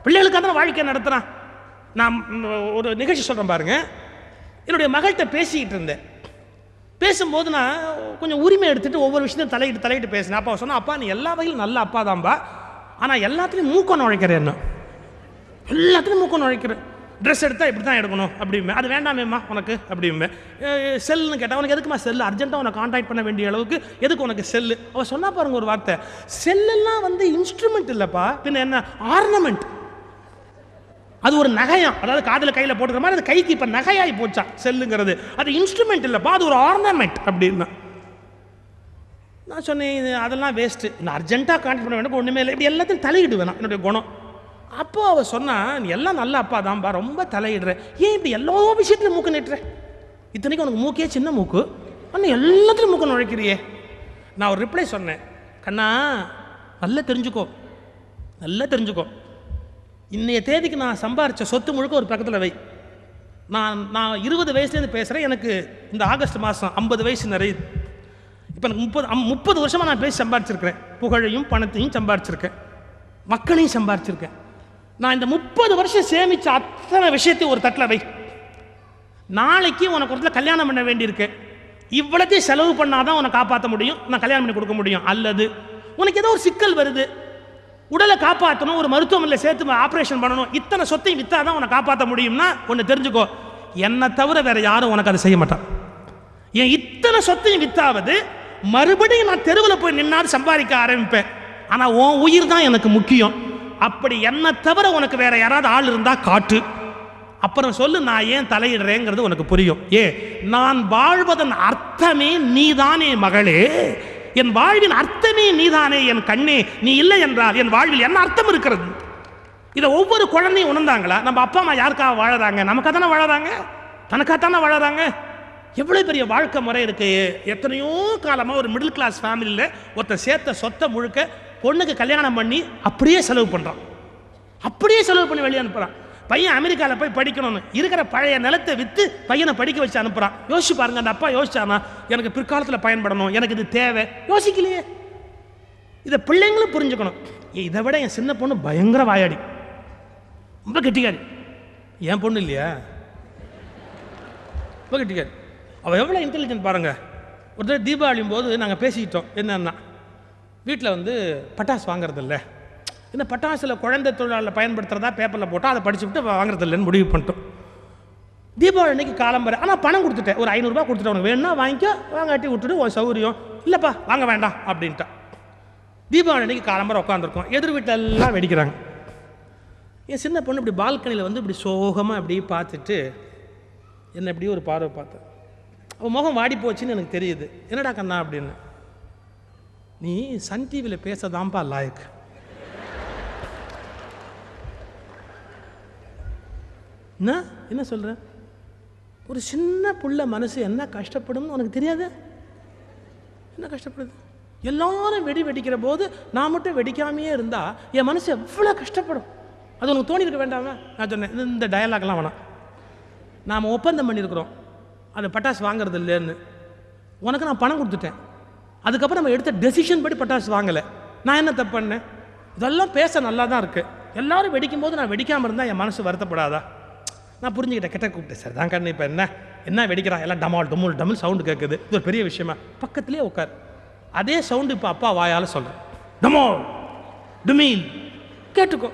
பிள்ளைகளுக்காக தானே வாழ்க்கை நடத்துகிறான் நான் ஒரு நிகழ்ச்சி சொல்கிறேன் பாருங்க. என்னுடைய மகள்கிட்ட பேசிக்கிட்டு இருந்தேன். பேசும்போது நான் கொஞ்சம் உரிமை எடுத்துட்டு ஒவ்வொரு விஷயத்தையும் தலையிட்டு தலையிட்டு பேசினேன். அப்பா சொன்னா அப்பா நீ எல்லா வகையிலும் நல்ல அப்பா தான்பா. ஆனால் எல்லாத்துலேயும் மூக்கம் நுழைக்கிறேன் என்ன எல்லாத்துலையும் மூக்கம் நுழைக்கிறேன். ட்ரெஸ் எடுத்தால் இப்படி தான் எடுக்கணும் அப்படிமே அது வேண்டாமேம்மா உனக்கு அப்படிமே செல்லுன்னு கேட்டால் உனக்கு எதுக்குமா செல்லு? அர்ஜென்ட்டாக உனக்கு காண்டாக்ட் பண்ண வேண்டிய அளவுக்கு எதுக்கு உனக்கு செல்லு? அவள் சொன்னா பாருங்க ஒரு வார்த்தை. செல்லெல்லாம் வந்து இன்ஸ்ட்ருமெண்ட் இல்லைப்பா. பின்ன என்ன? ஆர்னமெண்ட் அது ஒரு நகையம் அதாவது காதில் கையில் போட்டுக்கிற மாதிரி அது கைக்கு இப்போ நகையாகி போச்சா? செல்லுங்கிறது. அது இன்ஸ்ட்ருமெண்ட் இல்லைப்பா. அது ஒரு ஆர்னமெண்ட் அப்படின்னா. நான் சொன்னேன் இது அதெல்லாம் வேஸ்ட்டு நான் அர்ஜென்ட்டாக கான்டாக்ட் பண்ண வேண்டாம். ஒன்றுமே இல்லை. இப்படி எல்லாத்தையும் தலையிடுவேன் என்னுடைய குணம். அப்போ அவ சொன்னா நீ எல்லாம் நல்ல அப்பா தான்பா ரொம்ப தலையிடுற. ஏன் இப்படி எல்லா விஷயத்துலையும் மூக்கு நிட்டுற? இத்தனைக்கும் உனக்கு மூக்கே சின்ன மூக்கு? ஆனால் எல்லாத்துலையும் மூக்கு நுழைக்கிறியே. நான் ஒரு ரிப்ளை சொன்னேன். கண்ணா நல்லா தெரிஞ்சுக்கோ. நல்லா தெரிஞ்சுக்கோ. இன்றைய தேதிக்கு நான் சம்பாரித்த சொத்து முழுக்க ஒரு பக்கத்தில் வை. நான் நான் இருபது வயசுலேருந்து பேசுகிறேன் எனக்கு இந்த ஆகஸ்ட் மாதம் ஐம்பது வயசு நிறையுது. இப்போ எனக்கு முப்பது அம்- முப்பது வருஷமாக நான் பேசி சம்பாரிச்சிருக்கிறேன். புகழையும் பணத்தையும் சம்பாரிச்சிருக்கேன். மக்களையும் சம்பாரிச்சிருக்கேன். நான் இந்த முப்பது வருஷம் சேமித்த அத்தனை விஷயத்தையும் ஒரு தட்டில் வை. நாளைக்கு உனக்கு ஒருத்தர் கல்யாணம் பண்ண வேண்டியிருக்கு. இவ்வளோத்தையும் செலவு பண்ணாதான் உன்னை காப்பாற்ற முடியும். நான் கல்யாணம் பண்ணி கொடுக்க முடியும். அல்லது உனக்கு ஏதோ ஒரு சிக்கல் வருது. உடலை காப்பாற்றணும் ஒரு மருத்துவமனையில் சேர்த்து ஆப்ரேஷன் பண்ணணும். இத்தனை சொத்தையும் விற்றா தான் உன்னை காப்பாற்ற முடியும்னா ஒன்று தெரிஞ்சுக்கோ. என்னை தவிர வேற யாரும் உனக்கு அதை செய்ய மாட்டான். என் இத்தனை சொத்தையும் வித்தாவது மறுபடியும் நான் தெருவில் போய் நின்னாது சம்பாதிக்க ஆரம்பிப்பேன். ஆனால் உன் உயிர் தான் எனக்கு முக்கியம். அப்படி என்ன தவிர உனக்கு வேற யாராவது ஆள் இருந்தா காட்டு. அப்புறம் சொல்லு நான் ஏன் தலையிடுறேங்கிறது உனக்கு புரியும். ஏ நான் வாழ்வதன் அர்த்தமே நீதானே மகளே. என் வாழ்வின் அர்த்தமே நீதானே என் கண்ணே. நீ இல்லை என்றால் என் வாழ்வில் என்ன அர்த்தம் இருக்கிறது? இதை ஒவ்வொரு குழந்தையும் உணர்ந்தாங்களா? நம்ம அப்பா அம்மா யாருக்காக வாழறாங்க? நமக்காக தானே வாழறாங்க? தனக்காக தானே வாழறாங்க? எவ்வளோ பெரிய வாழ்க்கை முறை இருக்கு. எத்தனையோ காலமாக ஒரு மிடில் கிளாஸ் ஃபேமிலியில் ஒருத்தர் சேர்த்த சொத்தை முழுக்க பொண்ணுக்கு கல்யாணம் பண்ணி அப்படியே செலவு பண்ணுறான் அப்படியே செலவு பண்ணி வெளியே அனுப்புகிறான் பையன் அமெரிக்காவில் போய் படிக்கணும்னு இருக்கிற பழைய நிலத்தை விற்று பையனை படிக்க வச்சு அனுப்புகிறான் யோசிச்சு பாருங்க அந்த அப்பா யோசிச்சானா எனக்கு பிற்காலத்தில் பயன்படணும் எனக்கு இது தேவை. யோசிக்கலையே. இதை பிள்ளைங்களும் புரிஞ்சுக்கணும். இதை விட என் சின்ன பொண்ணு பயங்கர வாயாடி. ரொம்ப கெட்டிக்காரி. என் பொண்ணு இல்லையா? ரொம்ப கெட்டிக்காரி. அவள் எவ்வளோ இன்டெலிஜென்ட் பாருங்கள் ஒரு தடவை தீபாவளியும் போது நாங்கள் பேசிக்கிட்டோம். என்னன்னா வீட்டில் வந்து பட்டாசு வாங்குறதில்ல. இந்த பட்டாசில் குழந்தை தொழிலாளர் பயன்படுத்துறதா பேப்பரில் போட்டால் அதை படிச்சுவிட்டு வாங்குறது இல்லைன்னு முடிவு பண்ணிட்டோம். தீபாவளி அன்னைக்கு காலம்பரை ஆனால் பணம் கொடுத்துட்டேன். ஒரு ஐநூறுரூபா கொடுத்துட்டு உனக்கு வேணும்னா வாங்கிக்கோ. வாங்காட்டி விட்டுட்டு ஒரு சௌகரியம். இல்லைப்பா வாங்க வேண்டாம் அப்படின்ட்டான் தீபாவளி அன்னைக்கு காலம்பரை உட்காந்துருக்கோம் எதிர் வீட்டில் எல்லாம் வெடிக்கிறாங்க. என் சின்ன பொண்ணு இப்படி பால்கனியில் வந்து இப்படி சோகமாக இப்படி பார்த்துட்டு என்னை இப்படி ஒரு பார்வை பார்த்தேன் அவன் முகம் வாடி போச்சுன்னு எனக்கு தெரியுது. என்னடா கண்ணா அப்படின்னு. நீ சன் டிவியில் பேசதான்ப்பா லாயக். என்ன? என்ன சொல்கிற ஒரு சின்ன புள்ள மனசு என்ன கஷ்டப்படும்னு உனக்கு தெரியாது? என்ன கஷ்டப்படுது? எல்லாரும் வெடி வெடிக்கிற போது நான் மட்டும் வெடிக்காமையே இருந்தால் என் மனசு எவ்வளோ கஷ்டப்படும்? அது உனக்கு தோணியிருக்க வேண்டாமே? நான் சொன்னேன் "இந்த- இந்த டயலாக்லாம் வேணாம். நாம் ஒப்பந்தம் பண்ணியிருக்கிறோம். அது பட்டாசு வாங்குறது இல்லைன்னு. உனக்கு நான் பணம் கொடுத்துட்டேன். அதுக்கப்புறம் நம்ம எடுத்த டெசிஷன் படி பட்டாசு வாங்கலை. நான் என்ன தப்பு பண்ணேன்? இதெல்லாம் பேச நல்லா தான் இருக்குது எல்லாரும் வெடிக்கும் போது நான் வெடிக்காமல் இருந்தால் என் மனசு வருத்தப்படாதா? நான் புரிஞ்சுக்கிட்டேன். கிட்ட கூப்பிட்டேன். சார் தான் கண்ணு இப்போ என்ன? என்ன வெடிக்கிறான் எல்லாம் டமால் டமுல் டமுல் சவுண்டு கேட்குது இது ஒரு பெரிய விஷயமா? பக்கத்துலேயே உட்கார் அதே சவுண்டு இப்போ அப்பா வாயால் சொல்கிறேன் டமால் டுமீல் கேட்டுக்கோ.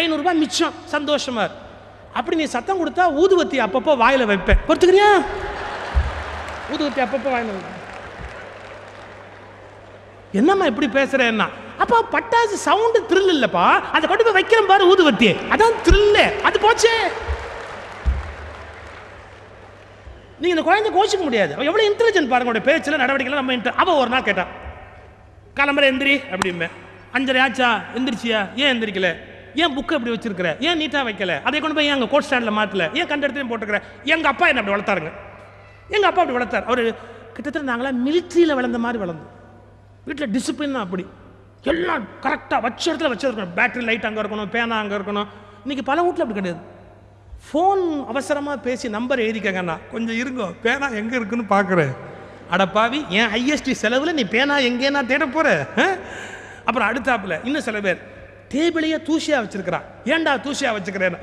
ஐநூறுரூபா மிச்சம். சந்தோஷமா இரு. அப்படி நீ சத்தம் கொடுத்தா ஊதுவத்தி அப்பப்போ வாயில் வைப்பேன். பொறுத்துக்கிறியா? ஊதுவத்தி அப்பப்போ வாயில் வைப்பேன். என்னம்மா இப்படி பேசுறேன்னா? அப்பா பட்டாசு சவுண்டு த்ரில் இல்லைப்பா. அதை கொண்டு போய் வைக்கிற பாரு ஊதுவத்தி அதான் த்ரில்லு அது போச்சே. நீங்க இந்த குழந்தை கோச்சிக்க முடியாது. எவ்வளோ எவ்வளவு இன்டெலிஜென்ட் பாருங்க உடைய பேச்சில் நடவடிக்கையில் நம்ம inter- அவள் ஒரு நாள் கேட்டான். கிளம்புற எந்திரி அப்படிமே அஞ்சரை ஆச்சா? எந்திரிச்சியா? ஏன் எந்திரிக்கல? ஏன் புக்கு இப்படி வச்சிருக்கிற? ஏன் நீட்டாக வைக்கல? அதை கொண்டு போய் ஏன் அங்கே கோட் ஸ்டாண்டில் மாற்றல ஏன் கண்ட இடத்துலையும் போட்டுக்கிற எங்கள் அப்பா என்ன அப்படி வளர்த்தாருங்க? எங்கள் அப்பா அப்படி வளர்த்தார். அவர் கிட்டத்தட்ட நாங்களாம் மிலிட்ரியில் வளர்ந்த மாதிரி வளர்ந்தோம். வீட்டில் டிசிப்ளின் தான் அப்படி. எல்லாம் கரெக்டாக வச்ச இடத்துல வச்சிருக்கணும் பேட்டரி லைட் அங்கே இருக்கணும் பேனா அங்கே இருக்கணும். இன்றைக்கி பல வீட்டில் அப்படி கிடையாது. ஃபோன் அவசரமாக பேசி நம்பர் எழுதிக்கங்கண்ணா கொஞ்சம் இருங்கோ. பேனா எங்கே இருக்குன்னு பார்க்குறேன் அட பாவி என் ஐஎஸ்டி செலவில் நீ பேனா எங்கேனா தேட போகிற அப்புறம் அடுத்தாப்புல இன்னும் சில பேர் டேபிளையே தூசியாக வச்சுருக்கிறான் ஏன்டா தூசியாக வச்சுக்கிறேன்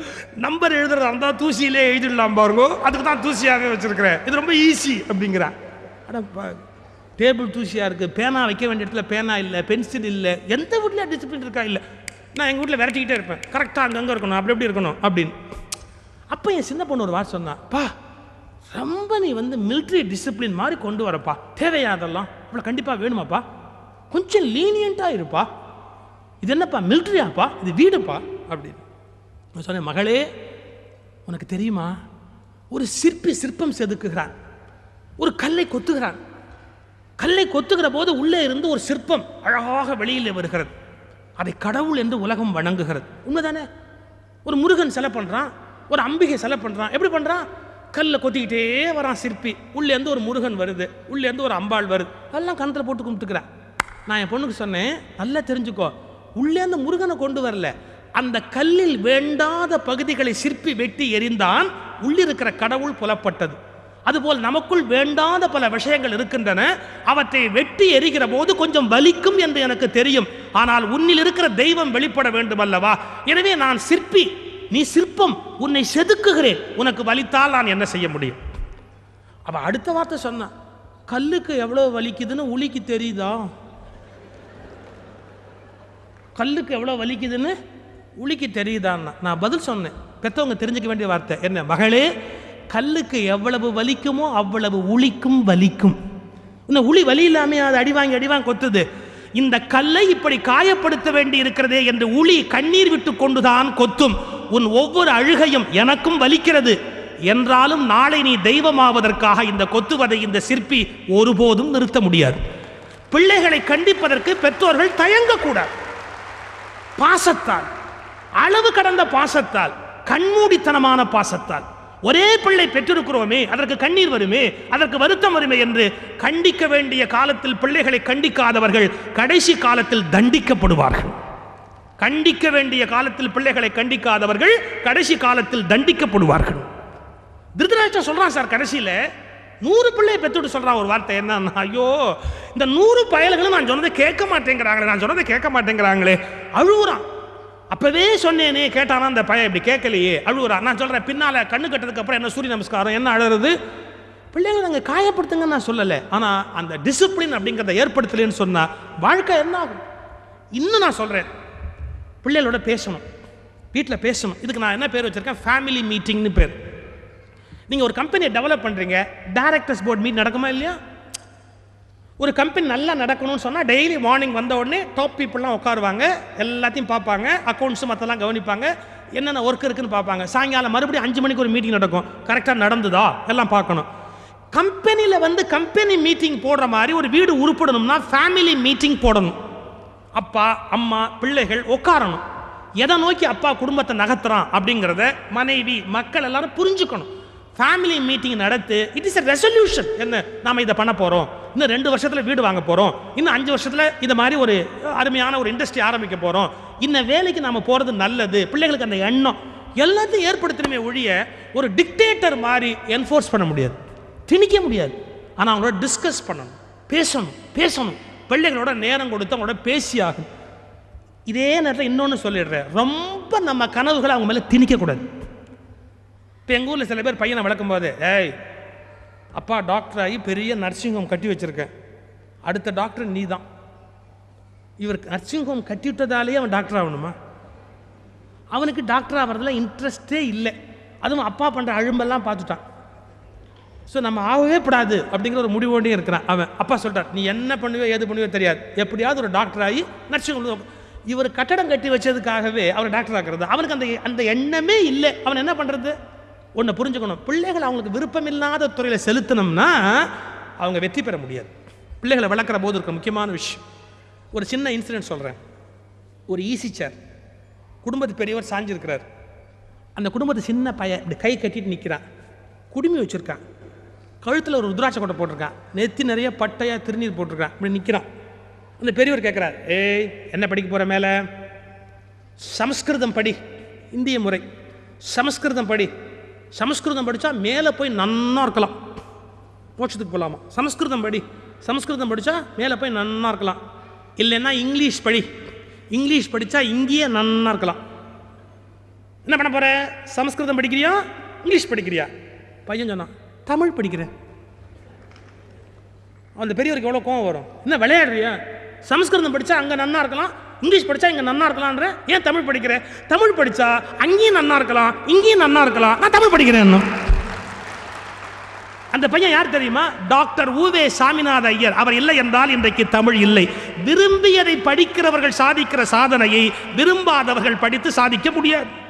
நம்பர் எழுதுறதா இருந்தால் தூசியிலே எழுதிடலாம் பாருங்க. அதுக்கு தான் தூசியாகவே வச்சுருக்கிறேன். இது ரொம்ப ஈஸி அப்படிங்கிறான் அடப்பா டேபிள் தூசியாக இருக்குது பேனா வைக்க வேண்டிய இடத்துல பேனா இல்லை பென்சில் இல்லை எந்த வீட்லையும் டிசிப்ளின் இருக்கா? இல்லை. நான் எங்கள் வீட்டில் விரட்டிக்கிட்டே இருப்பேன். கரெக்டாக அங்கங்கே இருக்கணும் அப்படி எப்படி இருக்கணும் அப்படின்னு. அப்போ என் சின்ன பொண்ணு ஒரு வார்த்தை சொன்னா பா ரொம்ப நீ வந்து மிலிட்ரி டிசிப்ளின் மாதிரி கொண்டு வரப்பா. தேவையா அதெல்லாம்? இவ்வளோ கண்டிப்பாக வேணுமாப்பா? கொஞ்சம் லீனியண்ட்டாக இருப்பா. இது என்னப்பா மிலிட்ரியாப்பா இது வீடுப்பா? அப்படின்னு. நான் சொன்னேன் மகளே உனக்கு தெரியுமா? ஒரு சிற்பி சிற்பம் செதுக்குகிறான். ஒரு கல்லை கொத்துகிறான். கல்லை கொத்துகிற போது உள்ளே இருந்து ஒரு சிற்பம் அழகாக வெளியில் வருகிறது. அதை கடவுள் என்று உலகம் வணங்குகிறது. உண்மைதானே? ஒரு முருகன் செலை பண்ணுறான் ஒரு அம்பிகை செலை பண்ணுறான் எப்படி பண்ணுறான் கல்லை கொத்திக்கிட்டே வரான் சிற்பி. உள்ளேருந்து ஒரு முருகன் வருது உள்ளேருந்து ஒரு அம்பாள் வருது. அதெல்லாம் கணத்தில் போட்டு கும்பிட்டுக்கிறேன். நான் என் பொண்ணுக்கு சொன்னேன் நல்லா தெரிஞ்சுக்கோ உள்ளேருந்து முருகனை கொண்டு வரல. அந்த கல்லில் வேண்டாத பகுதிகளை சிற்பி வெட்டி எறிந்தான் உள்ளிருக்கிற கடவுள் புலப்பட்டது. அதுபோல் நமக்குள் வேண்டாத பல விஷயங்கள் இருக்கின்றன. அவற்றை வெட்டி எரிகிற போது கொஞ்சம் வலிக்கும் என்று எனக்கு தெரியும். ஆனால் உன்னில் இருக்கிற தெய்வம் வெளிப்பட வேண்டும் அல்லவா எனவே நான் சிற்பி நீ சிற்பம் உன்னை செதுக்குகிறேன். உனக்கு வலித்தால் நான் என்ன செய்ய முடியும்? அவன் அடுத்த வார்த்தை சொன்னான் கல்லுக்கு எவ்வளோ வலிக்குதுன்னு உளிக்கு தெரியுதா? கல்லுக்கு எவ்வளோ வலிக்குதுன்னு உளிக்கு தெரியுதான்னா? நான் பதில் சொன்னேன். பெற்றவங்க தெரிஞ்சுக்க வேண்டிய வார்த்தை என்ன? மகளே கல்லுக்கு எவ்வளவு வலிக்குமோ அவ்வளவு உளிக்கும் வலிக்கும். இந்த உளி வலி இல்லாமே அது அடிவாங்கி அடிவாங்க கொத்துது இந்த கல்லை இப்படி காயப்படுத்த வேண்டி இருக்கிறதே என்று உளி கண்ணீர் விட்டு கொண்டுதான் கொத்தும். உன் ஒவ்வொரு அழுகையும் எனக்கும் வலிக்கிறது. என்றாலும் நாளை நீ தெய்வமாவதற்காக இந்த கொத்துவதை இந்த சிற்பி ஒருபோதும் நிறுத்த முடியாது. பிள்ளைகளை கண்டிப்பதற்கு பெற்றோர்கள் தயங்கக்கூடாது. பாசத்தால் அளவு கடந்த பாசத்தால் கண்மூடித்தனமான பாசத்தால் ஒரே பிள்ளை பெற்றிருக்கிறோமே அதற்கு கண்ணீர் வருமே அதற்கு வருத்தம் வருமே என்று கண்டிக்க வேண்டிய காலத்தில் பிள்ளைகளை கண்டிக்காதவர்கள் கடைசி காலத்தில் தண்டிக்கப்படுவார்கள். கண்டிக்க வேண்டிய காலத்தில் பிள்ளைகளை கண்டிக்காதவர்கள் கடைசி காலத்தில் தண்டிக்கப்படுவார்கள். திருதராஜா சொல்றான் சார் கடைசியில் நூறு பிள்ளையை பெற்றுட்டு சொல்றான் ஒரு வார்த்தை என்ன ஐயோ இந்த நூறு பயல்களும் நான் சொன்னதை கேட்க மாட்டேங்கிறாங்களே நான் சொன்னதை கேட்க மாட்டேங்கிறாங்களே அழுவுறான் அப்பவே சொன்னேனே கேட்டானா அந்த பையன் இப்படி கேட்கலையே அழுகுறா நான் சொல்றேன் பின்னால கண்ணு கட்டதுக்கு அப்புறம் என்ன சூரிய நமஸ்காரம் என்ன அழுறது? பிள்ளைங்களை நாங்கள் காயப்படுத்துங்கன்னு நான் சொல்லலை. ஆனால் அந்த டிசிப்ளின் அப்படிங்கிறத ஏற்படுத்தலைன்னு சொன்னால் வாழ்க்கை என்ன ஆகும்? இன்னும் நான் சொல்கிறேன் பிள்ளைகளோட பேசணும். வீட்டில் பேசணும். இதுக்கு நான் என்ன பேர் வச்சிருக்கேன்? ஃபேமிலி மீட்டிங்னு பேர். நீங்கள் ஒரு கம்பெனியை டெவலப் பண்ணுறீங்க டேரக்டர்ஸ் போர்ட் மீட் நடக்குமா இல்லையா? ஒரு கம்பெனி நல்லா நடக்கணும்னு சொன்னால் டெய்லி மார்னிங் வந்த உடனே டாப் பீப்புளெலாம் உட்காருவாங்க. எல்லாத்தையும் பார்ப்பாங்க. அக்கௌண்ட்ஸு மற்றெல்லாம் கவனிப்பாங்க. என்னென்ன ஒர்க் இருக்குன்னு பார்ப்பாங்க. சாயங்காலம் மறுபடியும் அஞ்சு மணிக்கு ஒரு மீட்டிங் நடக்கும். கரெக்டாக நடந்துதா? எல்லாம் பார்க்கணும். கம்பெனியில் வந்து கம்பெனி மீட்டிங் போடுற மாதிரி ஒரு வீடு உருப்படணும்னா ஃபேமிலி மீட்டிங் போடணும். அப்பா அம்மா பிள்ளைகள் உட்காரணும். எதை நோக்கி அப்பா குடும்பத்தை நகர்த்துறான் அப்படிங்கிறத மனைவி மக்கள் எல்லாரும் புரிஞ்சுக்கணும். ஃபேமிலி மீட்டிங் நடத்து இட் இஸ் எ ரெசல்யூஷன் என்ன நாம் இதை பண்ண போகிறோம் இன்னும் ரெண்டு வருஷத்தில் வீடு வாங்க போகிறோம் இன்னும் அஞ்சு வருஷத்தில் இந்த மாதிரி ஒரு அருமையான ஒரு இண்டஸ்ட்ரி ஆரம்பிக்க போகிறோம் இந்த வேலைக்கு நாம் போகிறது நல்லது. பிள்ளைகளுக்கு அந்த எண்ணம். எல்லாத்தையும் ஏற்படுத்தணுமே ஒழிய ஒரு டிக்டேட்டர் மாதிரி என்ஃபோர்ஸ் பண்ண முடியாது. திணிக்க முடியாது. ஆனால் அவங்களோட டிஸ்கஸ் பண்ணணும். பேசணும். பேசணும். பிள்ளைகளோட நேரம் கொடுத்து அவங்களோட பேசி ஆகணும். இதே நேரத்தில் இன்னொன்று சொல்லிடுறேன். ரொம்ப நம்ம கனவுகளை அவங்க மேலே திணிக்கக்கூடாது இப்போ எங்கள் ஊரில் சில பேர் பையனை வளர்க்கும் போது ஏய் அப்பா டாக்டர் ஆகி பெரிய நர்சிங் ஹோம் கட்டி வச்சுருக்கேன். அடுத்த டாக்டர் நீ தான் இவர் நர்சிங் ஹோம் கட்டி விட்டதாலேயே அவன் டாக்டர் ஆகணுமா? அவனுக்கு டாக்டர் ஆகிறதுல இன்ட்ரெஸ்டே இல்லை. அதுவும் அப்பா பண்ணுற அழும்பெல்லாம் பார்த்துட்டான். ஸோ நம்ம ஆகவே கூடாது அப்படிங்கிற ஒரு முடிவோடே இருக்கிறான் அவன். அப்பா சொல்கிறார் நீ என்ன பண்ணுவே ஏது பண்ணுவே தெரியாது. எப்படியாவது ஒரு டாக்டர் ஆகி நர்சிங் ஹோம் இவர் கட்டடம் கட்டி வச்சதுக்காகவே அவர் டாக்டர் ஆகிறது அவனுக்கு அந்த அந்த எண்ணமே இல்லை. அவன் என்ன பண்ணுறது ஒன்று புரிஞ்சுக்கணும். பிள்ளைகள் அவங்களுக்கு விருப்பம் இல்லாத துறையில் செலுத்தினோம்னா அவங்க வெற்றி பெற முடியாது. பிள்ளைகளை வளர்க்குற போது இருக்கிற முக்கியமான விஷயம். ஒரு சின்ன இன்சிடென்ட் சொல்கிறேன் ஒரு ஈஸி சேர் குடும்பத்து பெரியவர் சாஞ்சிருக்கிறார். அந்த குடும்பத்து சின்ன பையன் இப்படி கை கட்டிட்டு நிற்கிறான் குடுமி வச்சுருக்கான். கழுத்தில் ஒரு ருத்ராட்ச கொட்டை போட்டிருக்கான். நெத்தி நிறைய பட்டையாக திருநீர் போட்டிருக்கான். இப்படி நிற்கிறான் அந்த பெரியவர் கேட்குறார் ஏய் என்ன படிக்க போகிற மேலே? சமஸ்கிருதம் படி. இந்திய முறை. சமஸ்கிருதம் படி. சமஸ்கிருதம் படித்தா மேலே போய் நன்னா இருக்கலாம். மோட்சத்துக்கு போகலாமா சமஸ்கிருதம் படி. சமஸ்கிருதம் படித்தா மேலே போய் நன்னா இருக்கலாம். இல்லைன்னா இங்கிலீஷ் படி. இங்கிலீஷ் படித்தா இங்கேயே நன்னா இருக்கலாம். என்ன பண்ண போற? சமஸ்கிருதம் படிக்கிறியா? இங்கிலீஷ் படிக்கிறியா? பையன் சொன்னான் தமிழ் படிக்கிறேன். அந்த பெரியவருக்கு எவ்வளோ கோவம் வரும்? என்ன விளையாடுறியா? சமஸ்கிருதம் படித்தா அங்கே நன்னா இருக்கலாம் இங்கிலீஷ் படித்தா இங்கே நன்னா இருக்கலான்ற ஏன் தமிழ் படிக்கிறேன் தமிழ் படித்தா அங்கேயும் நன்னா இருக்கலாம் இங்கேயும் நன்னா இருக்கலாம். நான் தமிழ் படிக்கிறேன் இன்னும். அந்த பையன் யார் தெரியுமா? டாக்டர் ஊவே சாமிநாத ஐயர். அவர் இல்லை என்றால் இன்றைக்கு தமிழ் இல்லை. விரும்பியதை படிக்கிறவர்கள் சாதிக்கிற சாதனையை விரும்பாதவர்கள் படித்து சாதிக்க முடியாது.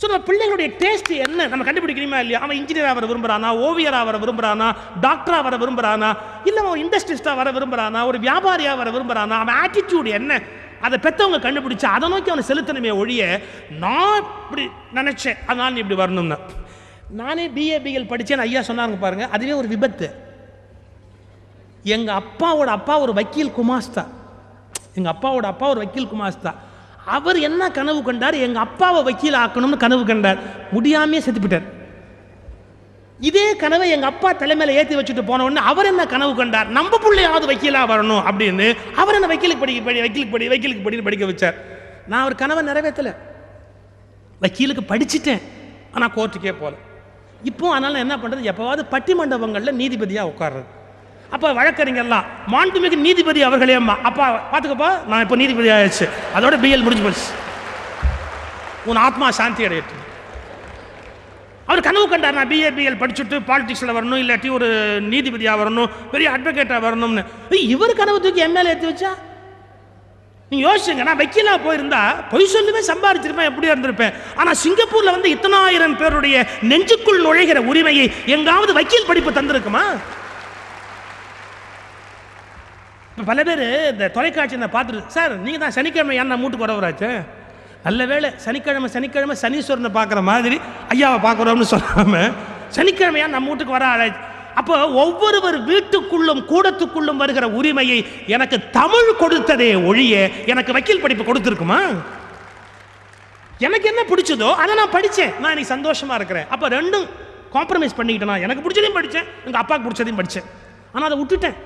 ஸோ நம்ம பிள்ளைகளுடைய டேஸ்ட் என்ன? நம்ம கண்டுபிடிக்கணுமா இல்லையா? அவன் இன்ஜினியராக வர விரும்புறானா? ஓவியராக வர விரும்புறானா? டாக்டராக வர விரும்புறானா? இல்லை அவன் இண்டஸ்ட்ரிஸ்டாக வர விரும்புறானா? ஒரு வியாபாரியாக வர விரும்புறானா? அவன் ஆட்டிடியூட் என்ன? அதை பெற்றவங்க கண்டுபிடிச்சு அதை நோக்கி அவனை செலுத்தணுமே ஒழிய நான் இப்படி நினச்சேன். அதனால் இப்படி வரணும்னு. நானே பிஏபிஎல் படித்தேன்னு ஐயா சொன்னாங்க பாருங்க. அதுவே ஒரு விபத்து. எங்கள் அப்பாவோட அப்பா ஒரு வக்கீல் குமாஸ்தா. எங்கள் அப்பாவோட அப்பா ஒரு வக்கீல் குமாஸ்தா. அவர் என்ன கனவு கண்டார்? எங்கள் அப்பாவை வக்கீல் ஆக்கணும்னு கனவு கண்டார். முடியாமையே செத்துப்பிட்டார் இதே கனவை எங்கள் அப்பா தலைமையில் ஏற்றி வச்சுட்டு போன உடனே அவர் என்ன கனவு கண்டார்? நம்ம பிள்ளையாவது வக்கீலாக வரணும் அப்படின்னு அவர் என்ன வக்கீலுக்கு படிக்க படி வக்கீலுக்கு படி வக்கீலுக்கு படின்னு படிக்க வச்சார். நான் அவர் கனவை நிறைவேற்றலை. வக்கீலுக்கு படிச்சிட்டேன். ஆனால் கோர்ட்டுக்கே போகல இப்போ அதனால் என்ன பண்ணுறது எப்போவாவது பட்டிமண்டபங்களில் நீதிபதியாக உட்கார்றது. அப்போ வழக்கறிஞர்லாம் மாண்புமிகு நீதிபதி அவர்களே அம்மா. அப்பா பார்த்துக்கப்பா நான் இப்போ நீதிபதி ஆயிடுச்சு அதோட பிஎல் முடிஞ்சு போச்சு. உன் ஆத்மா சாந்தி அடையட்டும். அவர் கனவு கண்டார் நான் பிஏபிஎல் படிச்சுட்டு பாலிடிக்ஸில் வரணும் இல்லாட்டி ஒரு நீதிபதியாக வரணும் பெரிய அட்வொகேட்டாக வரணும்னு. இவர் கனவு தூக்கி எம்எல்ஏ ஏற்றி வச்சா? நீங்கள் யோசிச்சுங்க நான் வக்கீலா போயிருந்தா பொய் சொல்லுமே சம்பாதிச்சிருப்பேன் எப்படியா இருந்திருப்பேன். ஆனால் சிங்கப்பூரில் வந்து இத்தனாயிரம் பேருடைய நெஞ்சுக்குள் நுழைகிற உரிமையை எங்காவது வக்கீல் படிப்பு தந்திருக்குமா? இப்போ பல பேர் இந்த தொலைக்காட்சி நான் பார்த்துட்டு சார் நீங்கள் தான் சனிக்கிழமை ஏன் நான் மூட்டுக்கு வரவராச்சு நல்ல வேளை சனிக்கிழமை சனிக்கிழமை சனீஸ்வரனை பார்க்குற மாதிரி ஐயாவை பார்க்குறோம்னு சொல்லாமல் சனிக்கிழமையா நம்ம வீட்டுக்கு வர ஆளாச்சு. அப்போ ஒவ்வொருவர் வீட்டுக்குள்ளும் கூடத்துக்குள்ளும் வருகிற உரிமையை எனக்கு தமிழ் கொடுத்ததே ஒழிய எனக்கு வக்கீல் படிப்பு கொடுத்துருக்குமா? எனக்கு என்ன பிடிச்சதோ அதை நான் படித்தேன் நான் இன்னைக்கு சந்தோஷமாக இருக்கிறேன். அப்போ ரெண்டும் காம்ப்ரமைஸ் பண்ணிக்கிட்டேனா? எனக்கு பிடிச்சதையும் படித்தேன் எங்கள் அப்பாவுக்கு பிடிச்சதையும் படித்தேன் ஆனால் அதை விட்டுட்டேன்.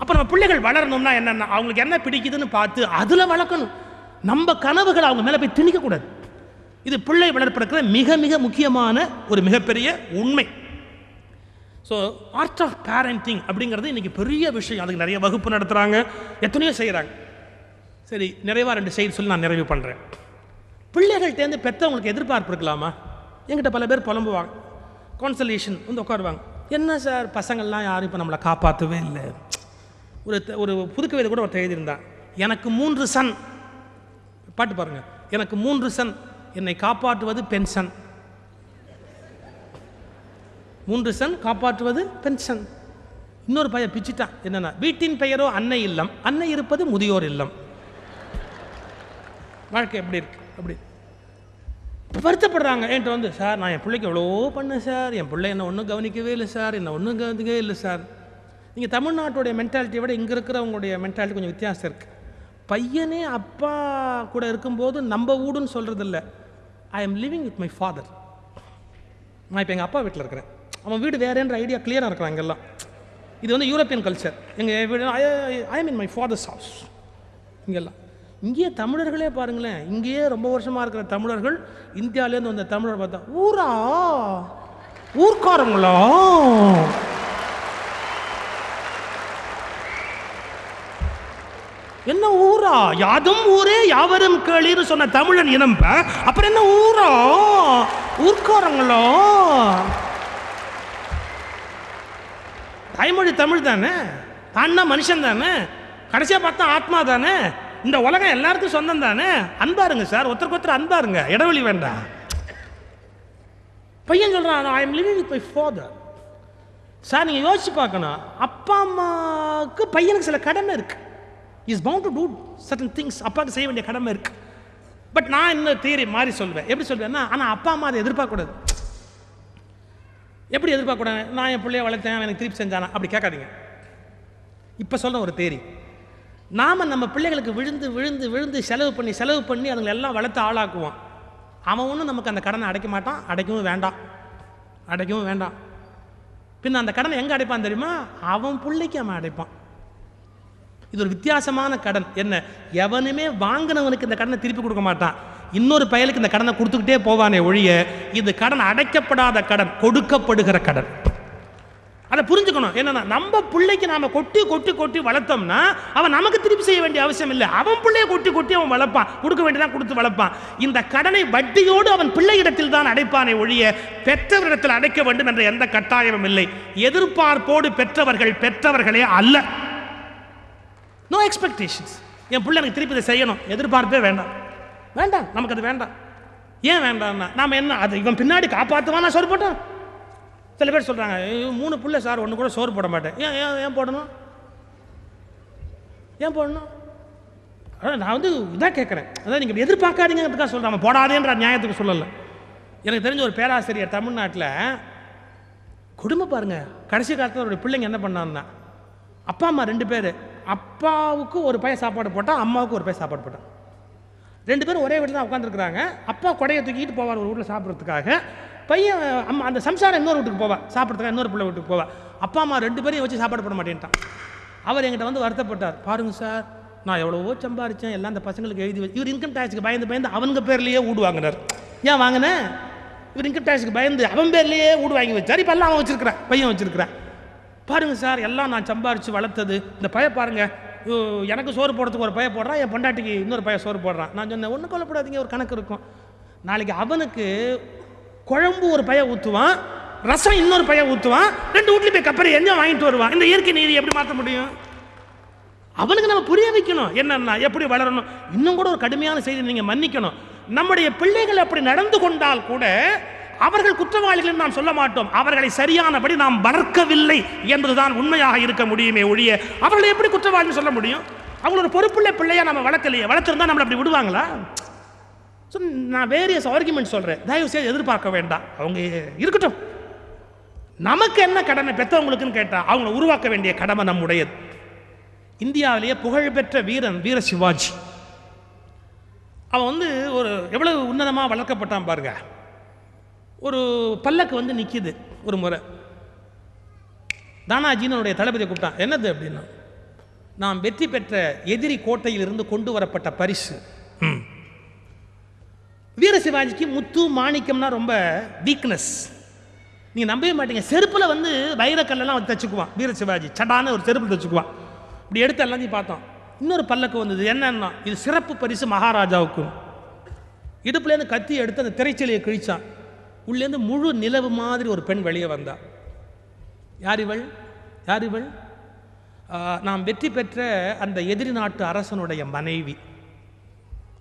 அப்போ நம்ம பிள்ளைகள் வளரணும்னா என்னென்ன அவங்களுக்கு என்ன பிடிக்குதுன்னு பார்த்து அதில் வளர்க்கணும். நம்ம கனவுகளை அவங்க மேலே போய் திணிக்கக்கூடாது. இது பிள்ளை வளர்ப்பிற்கிற மிக மிக முக்கியமான ஒரு மிகப்பெரிய உண்மை. ஸோ ஆர்ட் ஆஃப் பேரண்டிங் அப்படிங்கிறது இன்றைக்கி பெரிய விஷயம். அதுக்கு நிறைய வகுப்பு நடத்துகிறாங்க எத்தனையோ செய்கிறாங்க சரி நிறைவாக ரெண்டு செய்தி சொல்லி நான் நிறைவு பண்ணுறேன் பிள்ளைகள்கிட்டேருந்து பெற்றவங்களுக்கு எதிர்பார்ப்பு இருக்கலாமா? என்கிட்ட பல பேர் புலம்புவாங்க. கான்சலேஷன் வந்து உட்காருவாங்க. என்ன சார் பசங்கள்லாம் யாரும் இப்போ நம்மளை காப்பாற்றவே இல்லை. ஒரு ஒரு புதுக்கவிதை கூட ஒருத்தர் எழுதியிருந்தான். எனக்கு மூன்று சன். பாட்டு பாருங்கள் எனக்கு மூன்று சன். என்னை காப்பாற்றுவது பென்ஷன் மூன்று சன் காப்பாற்றுவது பென்ஷன் இன்னொரு பையன் பிச்சிட்டான். என்னென்ன வீட்டின் பெயரோ அன்னை இல்லம். அன்னை இருப்பது முதியோர் இல்லம். வாழ்க்கை எப்படி இருக்கு? அப்படி. வருத்தப்படுறாங்க. என்கிட்ட வந்து சார் நான் என் பிள்ளைக்கு எவ்வளோ பண்ணேன் சார். என் பிள்ளை என்னை ஒன்றும் கவனிக்கவே இல்லை சார். என்னை ஒன்றும் கவனிக்கவே இல்லை சார். நீங்கள் தமிழ்நாட்டுடைய மென்டாலிட்டியை விட இங்கே இருக்கிறவங்களுடைய மென்டாலிட்டி கொஞ்சம் வித்தியாசம் இருக்குது பையனே அப்பா கூட இருக்கும்போது நம்ம வீடுன்னு சொல்கிறதில்ல I am living with my father நான் இப்போ எங்கள் அப்பா வீட்டில் இருக்கிறேன். அவன் வீடு வேறேன்ற ஐடியா கிளியராக இருக்கிறான் இங்கெல்லாம். இது வந்து யூரோப்பியன் கல்ச்சர் எங்கள் வீடு I mean in my father's house இங்கெல்லாம். இங்கேயே தமிழர்களே பாருங்களேன். இங்கேயே ரொம்ப வருஷமாக இருக்கிற தமிழர்கள் இந்தியாவிலேருந்து வந்த தமிழர் பார்த்தா ஊரா? ஊர்க்காரங்களா? என்ன ஊரா? யாதும் ஊரே யாவரும் கேளின்னு சொன்ன தமிழன் இனம்ப. அப்புறம் என்ன ஊரா? ஊர்க்காரங்களோ? தாய்மொழி தமிழ் தானே? தான்னா மனுஷன் தானே? கடைசியாக பார்த்தா ஆத்மா தானே? இந்த உலகம் எல்லாருக்கும் சொந்தம் தானே? அன்பாருங்க சார் ஒருத்தருக்கு ஒருத்தர் அன்பாருங்க. இடைவெளி வேண்டாம். பையன் சொல்கிறான் I am living with my father sir நீங்கள் யோசிச்சு பார்க்கணும். அப்பா அம்மாவுக்கு பையனுக்கு சில கடமை இருக்கு. Is bound to do certain things அப்பாவுக்கு செய்ய வேண்டிய கடமை இருக்கு. பட் நான் இன்னும் தியரி மாறி சொல்வேன்? எப்படி சொல்வேன்னா ஆனால் அப்பா அம்மா அதை எதிர்பார்க்கக்கூடாது. எப்படி எதிர்பார்க்கக்கூடாது? நான் என் பிள்ளைய வளர்த்தேன் எனக்கு திருப்பி செஞ்சானா? அப்படி கேட்காதீங்க. இப்போ சொல்ல ஒரு தேரி நாம் நம்ம பிள்ளைகளுக்கு விழுந்து விழுந்து விழுந்து செலவு பண்ணி செலவு பண்ணி அதுங்களை எல்லாம் வளர்த்து ஆளாக்குவோம் அவன் ஒன்றும் நமக்கு அந்த கடனை அடைக்க மாட்டான். அடைக்கவும் வேண்டாம். அடைக்கவும் வேண்டாம். பின்ன அந்த கடனை எங்கே அடைப்பான் தெரியுமா? அவன் பிள்ளைக்கு அவன் அடைப்பான். இது ஒரு வித்தியாசமான கடன். என்ன? எவனுமே வாங்கினவனுக்கு இந்த கடனை திருப்பி கொடுக்க மாட்டான். இன்னொரு பயலுக்கு இந்த கடனை கொடுத்துக்கிட்டே போவானே ஒழிய இது கடன் அடைக்கப்படாத கடன் கொடுக்கப்படுகிற கடன். அதை புரிஞ்சுக்கணும். என்னன்னா நம்ம பிள்ளைக்கு நாம கொட்டி கொட்டி கொட்டி வளர்த்தோம்னா அவன் நமக்கு திருப்பி செய்ய வேண்டிய அவசியம் இல்லை. அவன் பிள்ளைய கொட்டி கொட்டி அவன் வளர்ப்பான். கொடுக்க வேண்டியதான் கொடுத்து வளர்ப்பான். இந்த கடனை வட்டியோடு அவன் பிள்ளையிடத்தில் தான் அடைப்பானே ஒழிய பெற்றவரிடத்தில் அடைக்க வேண்டும் என்ற எந்த கட்டாயமும் இல்லை. எதிர்பார்ப்போடு பெற்றவர்கள் பெற்றவர்களே அல்ல. நோ எக்ஸ்பெக்டேஷன்ஸ் என் பிள்ளை எனக்கு திருப்பி இதை செய்யணும். எதிர்பார்ப்பே வேண்டாம். வேண்டாம். நமக்கு அது வேண்டாம். ஏன் வேண்டாம்னா நாம என்ன அது இவன் பின்னாடி காப்பாற்றுவானா சோறு போட்டான் சில பேர் சொல்கிறாங்க மூணு புள்ள சார் ஒன்று கூட சோறு போட மாட்டேன். ஏன் ஏன் ஏன் போடணும்? ஏன் போடணும்? அதான் நான் வந்து இதான் கேட்குறேன் அதான் நீங்கள் எதிர்பார்க்காதீங்கிறதுக்காக சொல்கிறேன் போடாதேன்ற நியாயத்துக்கு சொல்லலை. எனக்கு தெரிஞ்ச ஒரு பேராசிரியர் தமிழ்நாட்டில் குடும்பம் பாருங்க கடைசி காலத்தில் அவருடைய பிள்ளைங்க என்ன பண்ணான்னா அப்பா அம்மா ரெண்டு பேர் அப்பாவுக்கு ஒரு பையன் சாப்பாடு போட்டால் அம்மாவுக்கு ஒரு பையன் சாப்பாடு போட்டான் ரெண்டு பேரும் ஒரே வீட்டில் தான் உட்காந்துருக்குறாங்க அப்பா கொடையை தூக்கிட்டு போவார் ஒரு வீட்டில் சாப்பிட்றதுக்காக. பையன் அம்மா அந்த சம்சாரம் இன்னொரு வீட்டுக்கு போவா. சாப்பிட்றதுக்காக இன்னொரு பிள்ளை வீட்டுக்கு போவா. அப்பா அம்மா ரெண்டு பேரையும் வச்சு சாப்பாடு போட மாட்டேன்ட்டான். அவர் என்கிட்ட வந்து வருத்தப்பட்டார். பாருங்க சார் நான் எவ்வளவோ சம்பாரிச்சேன். எல்லாம் அந்த பசங்களுக்கு எழுதி வச்சு இவர் இன்கம் டேக்ஸுக்கு பயந்து பயந்து அவனுங்க பேர்லேயே வீடு வாங்கினார். ஏன் வாங்கினேன் இவர் இன்கம் டேக்ஸுக்கு பயந்து அவன் பேர்லேயே வீடு வாங்கி வச்சார். இப்போ எல்லாம் அவன் வச்சிருக்கிறான். பையன் வச்சிருக்கிறான். பாருங்கள் சார் எல்லாம் நான் சம்பாரித்து வளர்த்தது. இந்த பய பாருங்கள் எனக்கு சோறு போடுறதுக்கு ஒரு பய போடுறான் என் பொண்டாட்டிக்கு இன்னொரு பய சோறு போடுறான். நான் சொன்னேன் ஒன்றும் கொல்லப்படாதீங்க ஒரு கணக்கு இருக்கும். நாளைக்கு அவனுக்கு குழம்பு ஒரு பய ஊற்றுவான் ரசம் இன்னொரு பய ஊற்றுவான் ரெண்டு வீட்லையும் போய் கப்பரை எங்கே வாங்கிட்டு வருவான். இந்த இயற்கை நீதி எப்படி மாற்ற முடியும்? அவனுக்கு நம்ம புரிய வைக்கணும் என்னன்னா எப்படி வளரணும். இன்னும் கூட ஒரு கடுமையான செய்தி நீங்கள் மன்னிக்கணும். நம்முடைய பிள்ளைகள் அப்படி நடந்து கொண்டால் கூட அவர்கள் குற்றவாளிகள் நாம் சொல்ல மாட்டோம். அவர்களை சரியானபடி நாம் வளர்க்கவில்லை என்பதுதான் உண்மையாக இருக்க முடியுமே ஒழிய அவர்களை எப்படி குற்றவாளின்னு சொல்ல முடியும்? அவங்களோட பொறுப்புள்ள பிள்ளையா நம்ம வளர்க்கலையே வளர்த்திருந்தா நம்மளை அப்படி விடுவாங்களா? ஸோ நான் வேரியஸ் ஆர்குமெண்ட் சொல்கிறேன் தயவு செய்து எதிர்பார்க்க வேண்டாம். அவங்க இருக்கட்டும். நமக்கு என்ன கடமை? பெற்றவங்களுக்குன்னு கேட்டால் அவங்கள உருவாக்க வேண்டிய கடமை நம்முடையது. இந்தியாவிலேயே புகழ்பெற்ற வீரன் வீர சிவாஜி. அவன் வந்து ஒரு எவ்வளவு உன்னதமாக வளர்க்கப்பட்டான் பாருங்க. ஒரு பல்லக்கு வந்து நிற்கிது ஒரு முறை. தானாஜின்னு அவனுடைய தளபதியை கூப்பிட்டான் என்னது? அப்படின்னா நாம் வெற்றி பெற்ற எதிரி கோட்டையிலிருந்து கொண்டு வரப்பட்ட பரிசு. வீர சிவாஜிக்கு முத்து மாணிக்கம்னா ரொம்ப வீக்னஸ் நீங்கள் நம்பவே மாட்டீங்க. செருப்பில் வந்து வைரக்கல்லெல்லாம் வந்து தச்சுக்குவான் வீர சிவாஜி. சடான ஒரு செருப்பு தச்சுக்குவான். இப்படி எடுத்து எல்லாத்தையும் பார்த்தோம் இன்னொரு பல்லக்கு வந்தது என்னன்னா இது சிறப்பு பரிசு மகாராஜாவுக்கு இடுப்புலேருந்து கத்தி எடுத்து அந்த திரைச்சலையை கிழிச்சான். உள்ளேருந்து முழு நிலவு மாதிரி ஒரு பெண் வெளியே வந்தா. யார் இவள்? யார் இவள்? நாம் வெற்றி பெற்ற அந்த எதிரி நாட்டு அரசனுடைய மனைவி.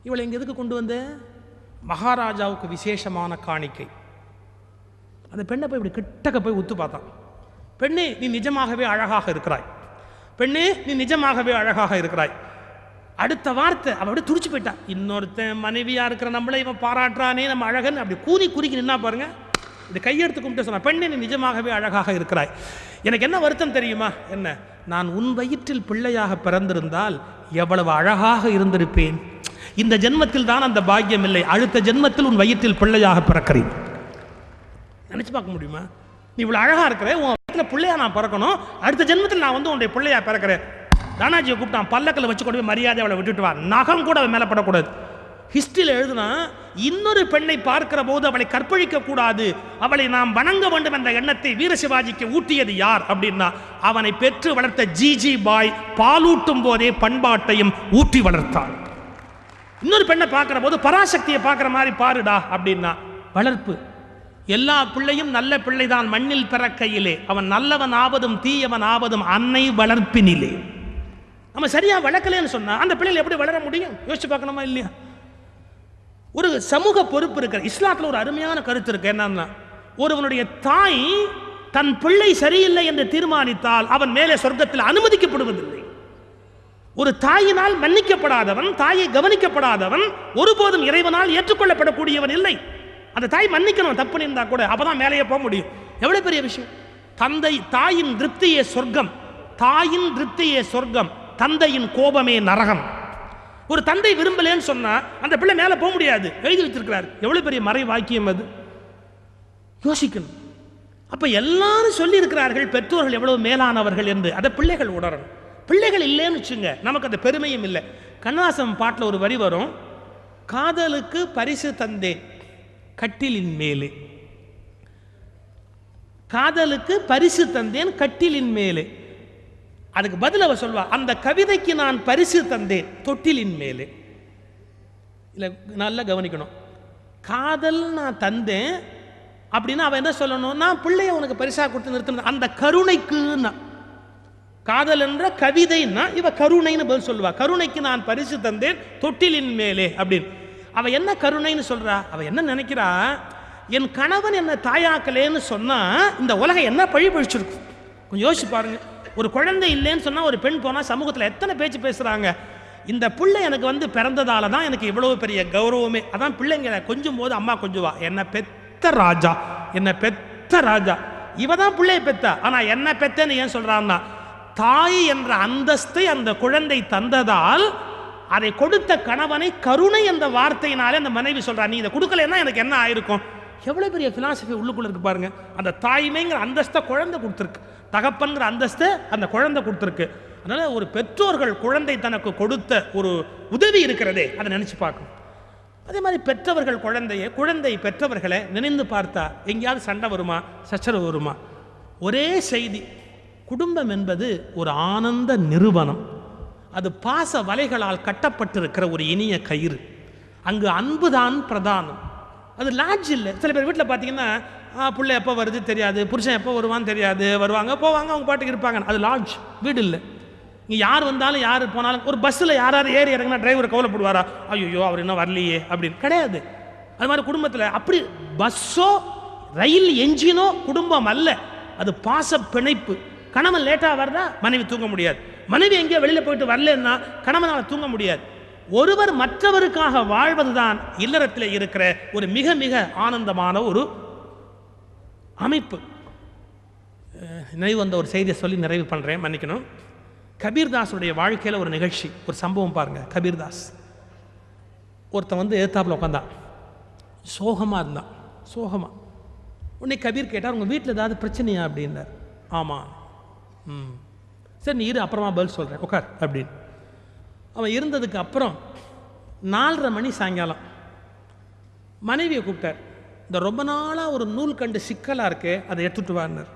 இவளை இங்கே எதுக்கு கொண்டு வந்த? மகாராஜாவுக்கு விசேஷமான காணிக்கை. அந்த பெண்ணை போய் இப்படி கிட்டக்க போய் உத்து பார்த்தான் பெண்ணே நீ நிஜமாகவே அழகாக இருக்கிறாய். பெண்ணே நீ நிஜமாகவே அழகாக இருக்கிறாய். அடுத்த வார்த்தை அவன் அப்படியே துடிச்சு போயிட்டான் இன்னொருத்தன் மனைவியாக இருக்கிற நம்மளை இவன் பாராட்டுறானே நம்ம அழகன் அப்படி கூனி குறுக்கி நின்னா பாருங்க. இந்த கையெடுத்து கும்பிட்டு சொன்னா பெண்ணே நீ நிஜமாகவே அழகாக இருக்கிறாய். எனக்கு என்ன வருத்தம் தெரியுமா? என்ன? நான் உன் வயிற்றில் பிள்ளையாக பிறந்திருந்தால் எவ்வளவு அழகாக இருந்திருப்பேன். இந்த ஜென்மத்தில் தான் அந்த பாக்கியம் இல்லை. அடுத்த ஜென்மத்தில் உன் வயிற்றில் பிள்ளையாக பிறக்கிறேன். நினச்சி பார்க்க முடியுமா? நீ இவ்வளோ அழகாக இருக்கிற உன் வயிற்றில் பிள்ளையாக நான் பிறக்கணும். அடுத்த ஜென்மத்தில் நான் வந்து உன்னுடைய பிள்ளையாக பிறக்கிறேன். தானாஜியை கூப்பிட்டான் பல்லக்கில் வச்சு கொண்டு போய் மரியாதை அவளை விட்டுட்டு வா. நகம் கூட அவன் மேலே படக்கூடாது. ஹிஸ்டரியில் எழுதுனா இன்னொரு பெண்ணை பார்க்கிற போது அவளை கற்பழிக்க கூடாது. அவளை நாம் வணங்க வேண்டும் என்ற எண்ணத்தை வீர சிவாஜிக்கு ஊட்டியது யார் அப்படின்னா அவனை பெற்று வளர்த்த ஜிஜி பாய் பாலூட்டும் போதே பண்பாட்டையும் ஊட்டி வளர்த்தார் இன்னொரு பெண்ணை பார்க்குற போது பராசக்தியை பார்க்குற மாதிரி பாருடா அப்படின்னா வளர்ப்பு. எல்லா பிள்ளையும் நல்ல பிள்ளைதான் மண்ணில் பிறக்கையிலே. அவன் நல்லவன் ஆவதும் தீயவன் ஆவதும் அன்னை வளர்ப்பினிலே. நம்ம சரியாக வளர்க்கலன்னு சொன்னால் அந்த பிள்ளைகள் எப்படி வளர முடியும்? யோசிச்சு பார்க்கணுமா இல்லையா? ஒரு சமூக பொறுப்பு இருக்கிற இஸ்லாத்தில் ஒரு அருமையான கருத்து இருக்கு. என்னன்னா ஒருவனுடைய தாய் தன் பிள்ளை சரியில்லை என்று தீர்மானித்தால் அவன் மேலே சொர்க்கத்தில் அனுமதிக்கப்படுவதில்லை. ஒரு தாயினால் மன்னிக்கப்படாதவன் தாயை கவனிக்கப்படாதவன் ஒருபோதும் இறைவனால் ஏற்றுக்கொள்ளப்படக்கூடியவன் இல்லை. அந்த தாய் மன்னிக்கணும் தப்பு நின்றா கூட அப்பதான் மேலேயே போக முடியும். எவ்வளவு பெரிய விஷயம்? தந்தை தாயின் திருப்தியே சொர்க்கம். தாயின் திருப்தியே சொர்க்கம். தந்தையின் கோபமே நரகம். ஒரு தந்தை விரும்பலேன்னு சொன்னா அந்த பிள்ளை மேலே போக முடியாது. எழுதி வச்சிருக்கிறார். எவ்வளவு பெரிய மறை வாக்கியம் அது? யோசிக்கணும். அப்ப எல்லாரும் சொல்லி இருக்கிறார்கள் பெற்றோர்கள் எவ்வளவு மேலானவர்கள் என்று. அதை பிள்ளைகள் உணரணும். பிள்ளைகள் இல்லைன்னு வச்சுங்க நமக்கு அந்த பெருமையும் இல்லை. கண்ணாசம் பாட்டில் ஒரு வரி வரும். காதலுக்கு பரிசு தந்தேன் கட்டிலின் மேலே. காதலுக்கு பரிசு தந்தேன் கட்டிலின் மேலே. அதுக்கு பதில் அவ சொல்வா அந்த கவிதைக்கு நான் பரிசு தந்தேன் தொட்டிலின் மேலே. இல்லை நல்லா கவனிக்கணும். காதல் நான் தந்தேன் அப்படின்னா அவன் என்ன சொல்லணும்? நான் பிள்ளைய உனக்கு பரிசா கொடுத்து நிறுத்தின அந்த கருணைக்குன்னா. காதல் என்ற கவிதைன்னா இவ கருணைன்னு பதில் சொல்லுவா. கருணைக்கு நான் பரிசு தந்தேன் தொட்டிலின் மேலே அப்படின்னு. அவ என்ன கருணைன்னு சொல்றா? அவ என்ன நினைக்கிறா? என் கணவன் என்ன தாயாக்கலேன்னு சொன்னா இந்த உலகம் என்ன பழி பழிச்சிருக்கும்? கொஞ்சம் யோசிச்சு பாருங்க. ஒரு குழந்தை இல்லைன்னு சொன்னால் ஒரு பெண் போனால் சமூகத்தில் எத்தனை பேச்சு பேசுகிறாங்க இந்த பிள்ளை எனக்கு வந்து பிறந்ததால தான் எனக்கு இவ்வளவு பெரிய கௌரவமே. அதான் பிள்ளைங்க கொஞ்சம் போது அம்மா கொஞ்சுவா என்ன பெத்த ராஜா என்ன பெத்த ராஜா. இவ தான் பிள்ளைய பெத்தா. ஆனால் என்ன பெத்தேன்னு ஏன் சொல்கிறான்னா தாய் என்ற அந்தஸ்தை அந்த குழந்தை தந்ததால் அதை கொடுத்த கணவனை கருணை என்ற வார்த்தையினாலே அந்த மனைவி சொல்கிறா நீ இதை கொடுக்கலன்னா எனக்கு என்ன ஆயிருக்கும்? எவ்வளோ பெரிய ஃபிலாசபி உள்ளுக்குள்ளே இருக்கு பாருங்க. அந்த தாய்மைங்கிற அந்தஸ்தை குழந்தை கொடுத்துருக்கு. தகப்பன்கிற அந்தஸ்தை அந்த குழந்தை கொடுத்துருக்கு. அதனால் ஒரு பெற்றோர்கள் குழந்தை தனக்கு கொடுத்த ஒரு உதவி இருக்கிறதே அதை நினச்சி பார்க்கணும். அதே மாதிரி பெற்றவர்கள் குழந்தையை குழந்தை பெற்றவர்களை நினைந்து பார்த்தா எங்கேயாவது சண்டை வருமா சச்சரவு வருமா? ஒரே செய்தி குடும்பம் என்பது ஒரு ஆனந்த நிறுவனம். அது பாச வலைகளால் கட்டப்பட்டிருக்கிற ஒரு இனிய கயிறு. அங்கு அன்புதான் பிரதானம். அது லாட்ஜ் இல்லை. சில பேர் வீட்டில் பார்த்தீங்கன்னா பிள்ளை எப்போ வருது தெரியாது புருஷன் எப்போ வருவான்னு தெரியாது வருவாங்க போவாங்க அவங்க பாட்டுக்கு இருப்பாங்க. அது லாட்ஜ் வீடு இல்லை. இங்கே யார் வந்தாலும் யார் போனாலும் ஒரு பஸ்ஸில் யாராவது ஏறி இறங்கினா டிரைவர் கவலைப்படுவாரா? ஐயோ அவர் இன்னும் வரலையே அப்படின்னு. கிடையாது. அது மாதிரி குடும்பத்தில் அப்படி பஸ்ஸோ ரயில் என்ஜினோ குடும்பம் அல்ல. அது பாச பிணைப்பு. கணவன் லேட்டாக வர்றா மனைவி தூங்க முடியாது. மனைவி எங்கேயோ வெளியில் போயிட்டு வரலன்னா கணவனால் தூங்க முடியாது. ஒருவர் மற்றவருக்காக வாழ்வதுதான் இல்லறத்தில் இருக்கிற ஒரு மிக மிக ஆனந்தமான ஒரு அமைப்பு. நினைவு வந்த ஒரு செய்தியை சொல்லி நிறைவு பண்ணுறேன் மன்னிக்கணும். கபீர்தாஸுடைய வாழ்க்கையில் ஒரு நிகழ்ச்சி ஒரு சம்பவம் பாருங்கள் கபீர்தாஸ். ஒருத்தன் வந்து எதிர்த்தாப்பில் உட்காந்தான் சோகமாக இருந்தான். சோகமாக உடனே கபீர் கேட்டார் உங்கள் வீட்டில் ஏதாவது பிரச்சனையா? அப்படின்னார். ஆமாம் ம். சரி நீ இரு அப்புறமா பதில் சொல்கிறேன் உட்கார் அப்படின்னு. அவன் இருந்ததுக்கு அப்புறம் நாலரை மணி சாயங்காலம். மனைவியை கூப்பிட்டார். இந்த ரொம்ப நாளாக ஒரு நூல் கண்டு சிக்கலாக இருக்கே அதை எடுத்துகிட்டு வான்னார்.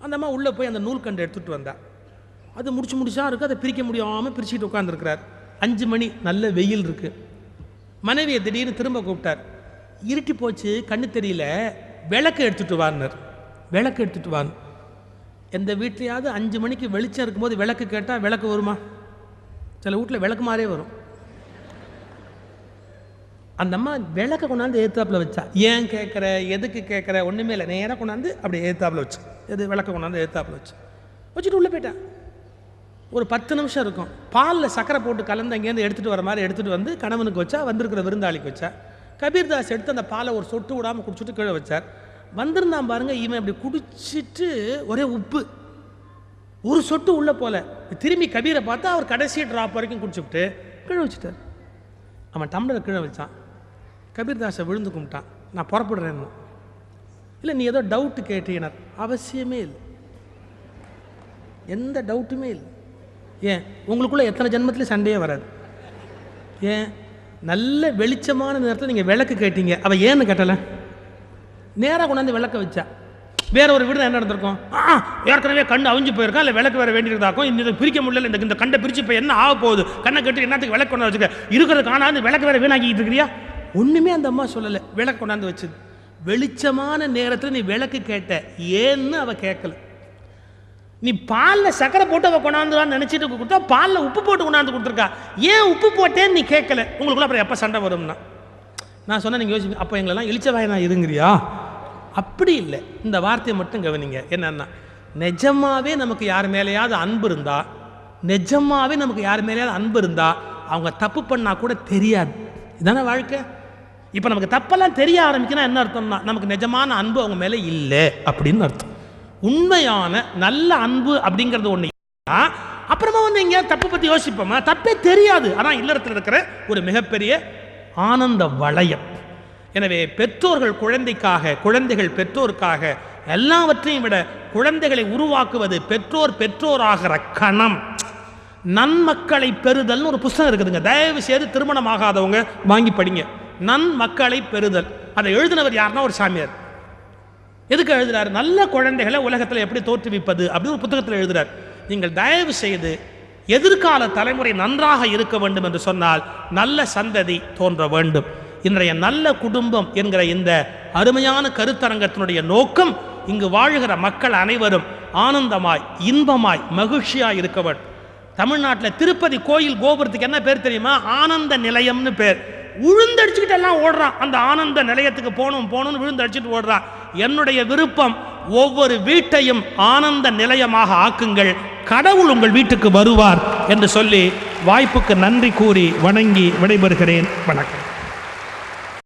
அந்த அம்மா உள்ளே போய் அந்த நூல் கண்டு எடுத்துகிட்டு வந்தா. அது முடிச்சு முடிச்சா இருக்குது அதை பிரிக்க முடியாமல் பிரிச்சுட்டு உட்காந்துருக்கிறார் அஞ்சு மணி நல்ல வெயில் இருக்கு. மனைவியை திடீர்னு திரும்ப கூப்பிட்டார். இருட்டி போச்சு கண்ணு தெரியல விளக்கு எடுத்துட்டு வான்னார். விளக்கு எடுத்துட்டு வான்னு. எந்த வீட்லையாவது அஞ்சு மணிக்கு வெளிச்சம் இருக்கும்போது விளக்கு கேட்டால் விளக்கு வருமா? சில வீட்டில் விளக்கு மாதிரியே வரும். அந்த அம்மா விளக்க கொண்டாந்து ஏத்தாப்பில் வச்சா. ஏன் கேட்குற எதுக்கு கேட்குற ஒன்றுமே இல்லை. நேராக கொண்டாந்து அப்படி ஏத்தாப்பில் வச்சு. எது விளக்க கொண்டாந்து ஏத்தாப்பில் வச்சு. வச்சுட்டு உள்ளே போயிட்டேன் ஒரு பத்து நிமிஷம் இருக்கும். பாலில் சக்கரை போட்டு கலந்து அங்கேருந்து எடுத்துகிட்டு வர மாதிரி எடுத்துகிட்டு வந்து கணவனுக்கு வச்சா வந்திருக்கிற விருந்தாளிக்கு வச்சா. கபீர்தாஸ் எடுத்து அந்த பாலை ஒரு சொட்டு விடாமல் குடிச்சிட்டு கீழே வச்சார். வந்திருந்தான் பாருங்க இவன் அப்படி குடிச்சிட்டு ஒரே உப்பு. ஒரு சொட்டு உள்ளே போல. திரும்பி கபீரை பார்த்தா அவர் கடைசி ட்ராப் வரைக்கும் குடிச்சுவிட்டு கீழே வச்சுட்டார். அவன் டம்ளர் கீழே வச்சான். கபீர் தாஸை விழுந்து கும்பிட்டான். நான் புறப்படுறேன்னு. இல்லை நீ ஏதோ டவுட்டு கேட்டீனர் அவசியமே இல்லை. எந்த டவுட்டுமே இல்லை. ஏன்? உங்களுக்குள்ள எத்தனை ஜென்மத்திலையும் சண்டையே வராது. ஏன்? நல்ல வெளிச்சமான நேரத்தில் நீங்கள் விளக்கு கேட்டீங்க. அவள் ஏன்னு கேட்டலை? நேராக கொண்டாந்து விளக்க வச்சா. வேற ஒரு வீடு என்ன நடந்திருக்கும்? ஏற்கனவே கண்டு அவிஞ்சு போயிருக்கா? இல்லை விளக்கு வேற வேண்டியிருந்தாக்கும் இந்த பிரிக்க முடியல. இந்த இந்த கண்டை பிரிச்சு போய் என்ன ஆக போகுது? கண்ணை கட்டி என்னத்துக்கு விளக்கு கொண்டாந்து வச்சுக்க இருக்கிறது காணாது விளக்கு வேற வீணாக்கிட்டு இருக்கிறியா? ஒன்றுமே அந்த அம்மா சொல்லலை. விளக்கு கொண்டாந்து வச்சது. வெளிச்சமான நேரத்தில் நீ விளக்கு கேட்ட. ஏன்னு அவ கேட்கல நீ பாலில் சக்கரை போட்டு அவள் கொண்டாந்துவான்னு நினச்சிட்டு கொடுத்தா பாலில் உப்பு போட்டு கொண்டாந்து கொடுத்துருக்கா. ஏன் உப்பு போட்டேன்னு நீ கேட்கல உங்களுக்குள்ள அப்புறம் எப்போ சண்டை வரும்னா? நான் சொன்னேன் நீங்கள் யோசிப்பீங்க. அப்போ எங்களெல்லாம் இழிச்ச வாயனா இருங்கிறியா? அப்படி இல்லை. இந்த வார்த்தையை மட்டும் கவனிங்க. என்னென்னா நிஜமாகவே நமக்கு யார் மேலேயாவது அன்பு இருந்தால் நிஜமாவே நமக்கு யார் மேலேயாவது அன்பு இருந்தால் அவங்க தப்பு பண்ணால் கூட தெரியாது. இதானே வாழ்க்கை? இப்போ நமக்கு தப்பெல்லாம் தெரிய ஆரம்பிக்குன்னா என்ன அர்த்தம்னா நமக்கு நிஜமான அன்பு அவங்க மேலே இல்லை அப்படின்னு அர்த்தம். உண்மையான நல்ல அன்பு அப்படிங்கிறது ஒன்று அப்புறமா வந்து எங்கேயாவது தப்பு பற்றி யோசிப்போமா? தப்பே தெரியாது. அதான் இல்லறத்தில் இருக்கிற ஒரு மிகப்பெரிய ஆனந்த வளையம். எனவே பெற்றோர்கள் குழந்தைக்காக குழந்தைகள் பெற்றோருக்காக எல்லாவற்றையும் விட குழந்தைகளை உருவாக்குவது பெற்றோர் பெற்றோராகிற கணம். நன்மக்களை பெறுதல்னு ஒரு புஸ்தகம் இருக்குதுங்க. தயவு செய்து திருமணம் ஆகாதவங்க வாங்கி படிங்க. நன்மக்களை பெறுதல். அதை எழுதினவர் யாருன்னா ஒரு சாமியார். எதுக்கு எழுதுறாரு? நல்ல குழந்தைகளை உலகத்தில் எப்படி தோற்றுவிப்பது? அப்படின்னு ஒரு புத்தகத்தில் எழுதுறார். நீங்கள் தயவு செய்து எதிர்கால தலைமுறை நன்றாக இருக்க வேண்டும் என்று சொன்னால் நல்ல சந்ததி தோன்ற வேண்டும். இன்றைய நல்ல குடும்பம் என்கிற இந்த அருமையான கருத்தரங்கத்தினுடைய நோக்கம் இங்கு வாழுகிற மக்கள் அனைவரும் ஆனந்தமாய் இன்பமாய் மகிழ்ச்சியாய் இருக்க வேண்டும் தமிழ்நாட்டில் திருப்பதி கோயில் கோபுரத்துக்கு என்ன பேர் தெரியுமா? ஆனந்த நிலையம்னு பேர். உழுந்தடிச்சுக்கிட்டு எல்லாம் ஓடுறான். அந்த ஆனந்த நிலையத்துக்கு போகணும் போகணும்னு விழுந்தடிச்சுட்டு ஓடுறான். என்னுடைய விருப்பம் ஒவ்வொரு வீட்டையும் ஆனந்த நிலையமாக ஆக்குங்கள். கடவுள் உங்கள் வீட்டுக்கு வருவார் என்று சொல்லி வாய்ப்புக்கு நன்றி கூறி வணங்கி விடைபெறுகிறேன். வணக்கம்.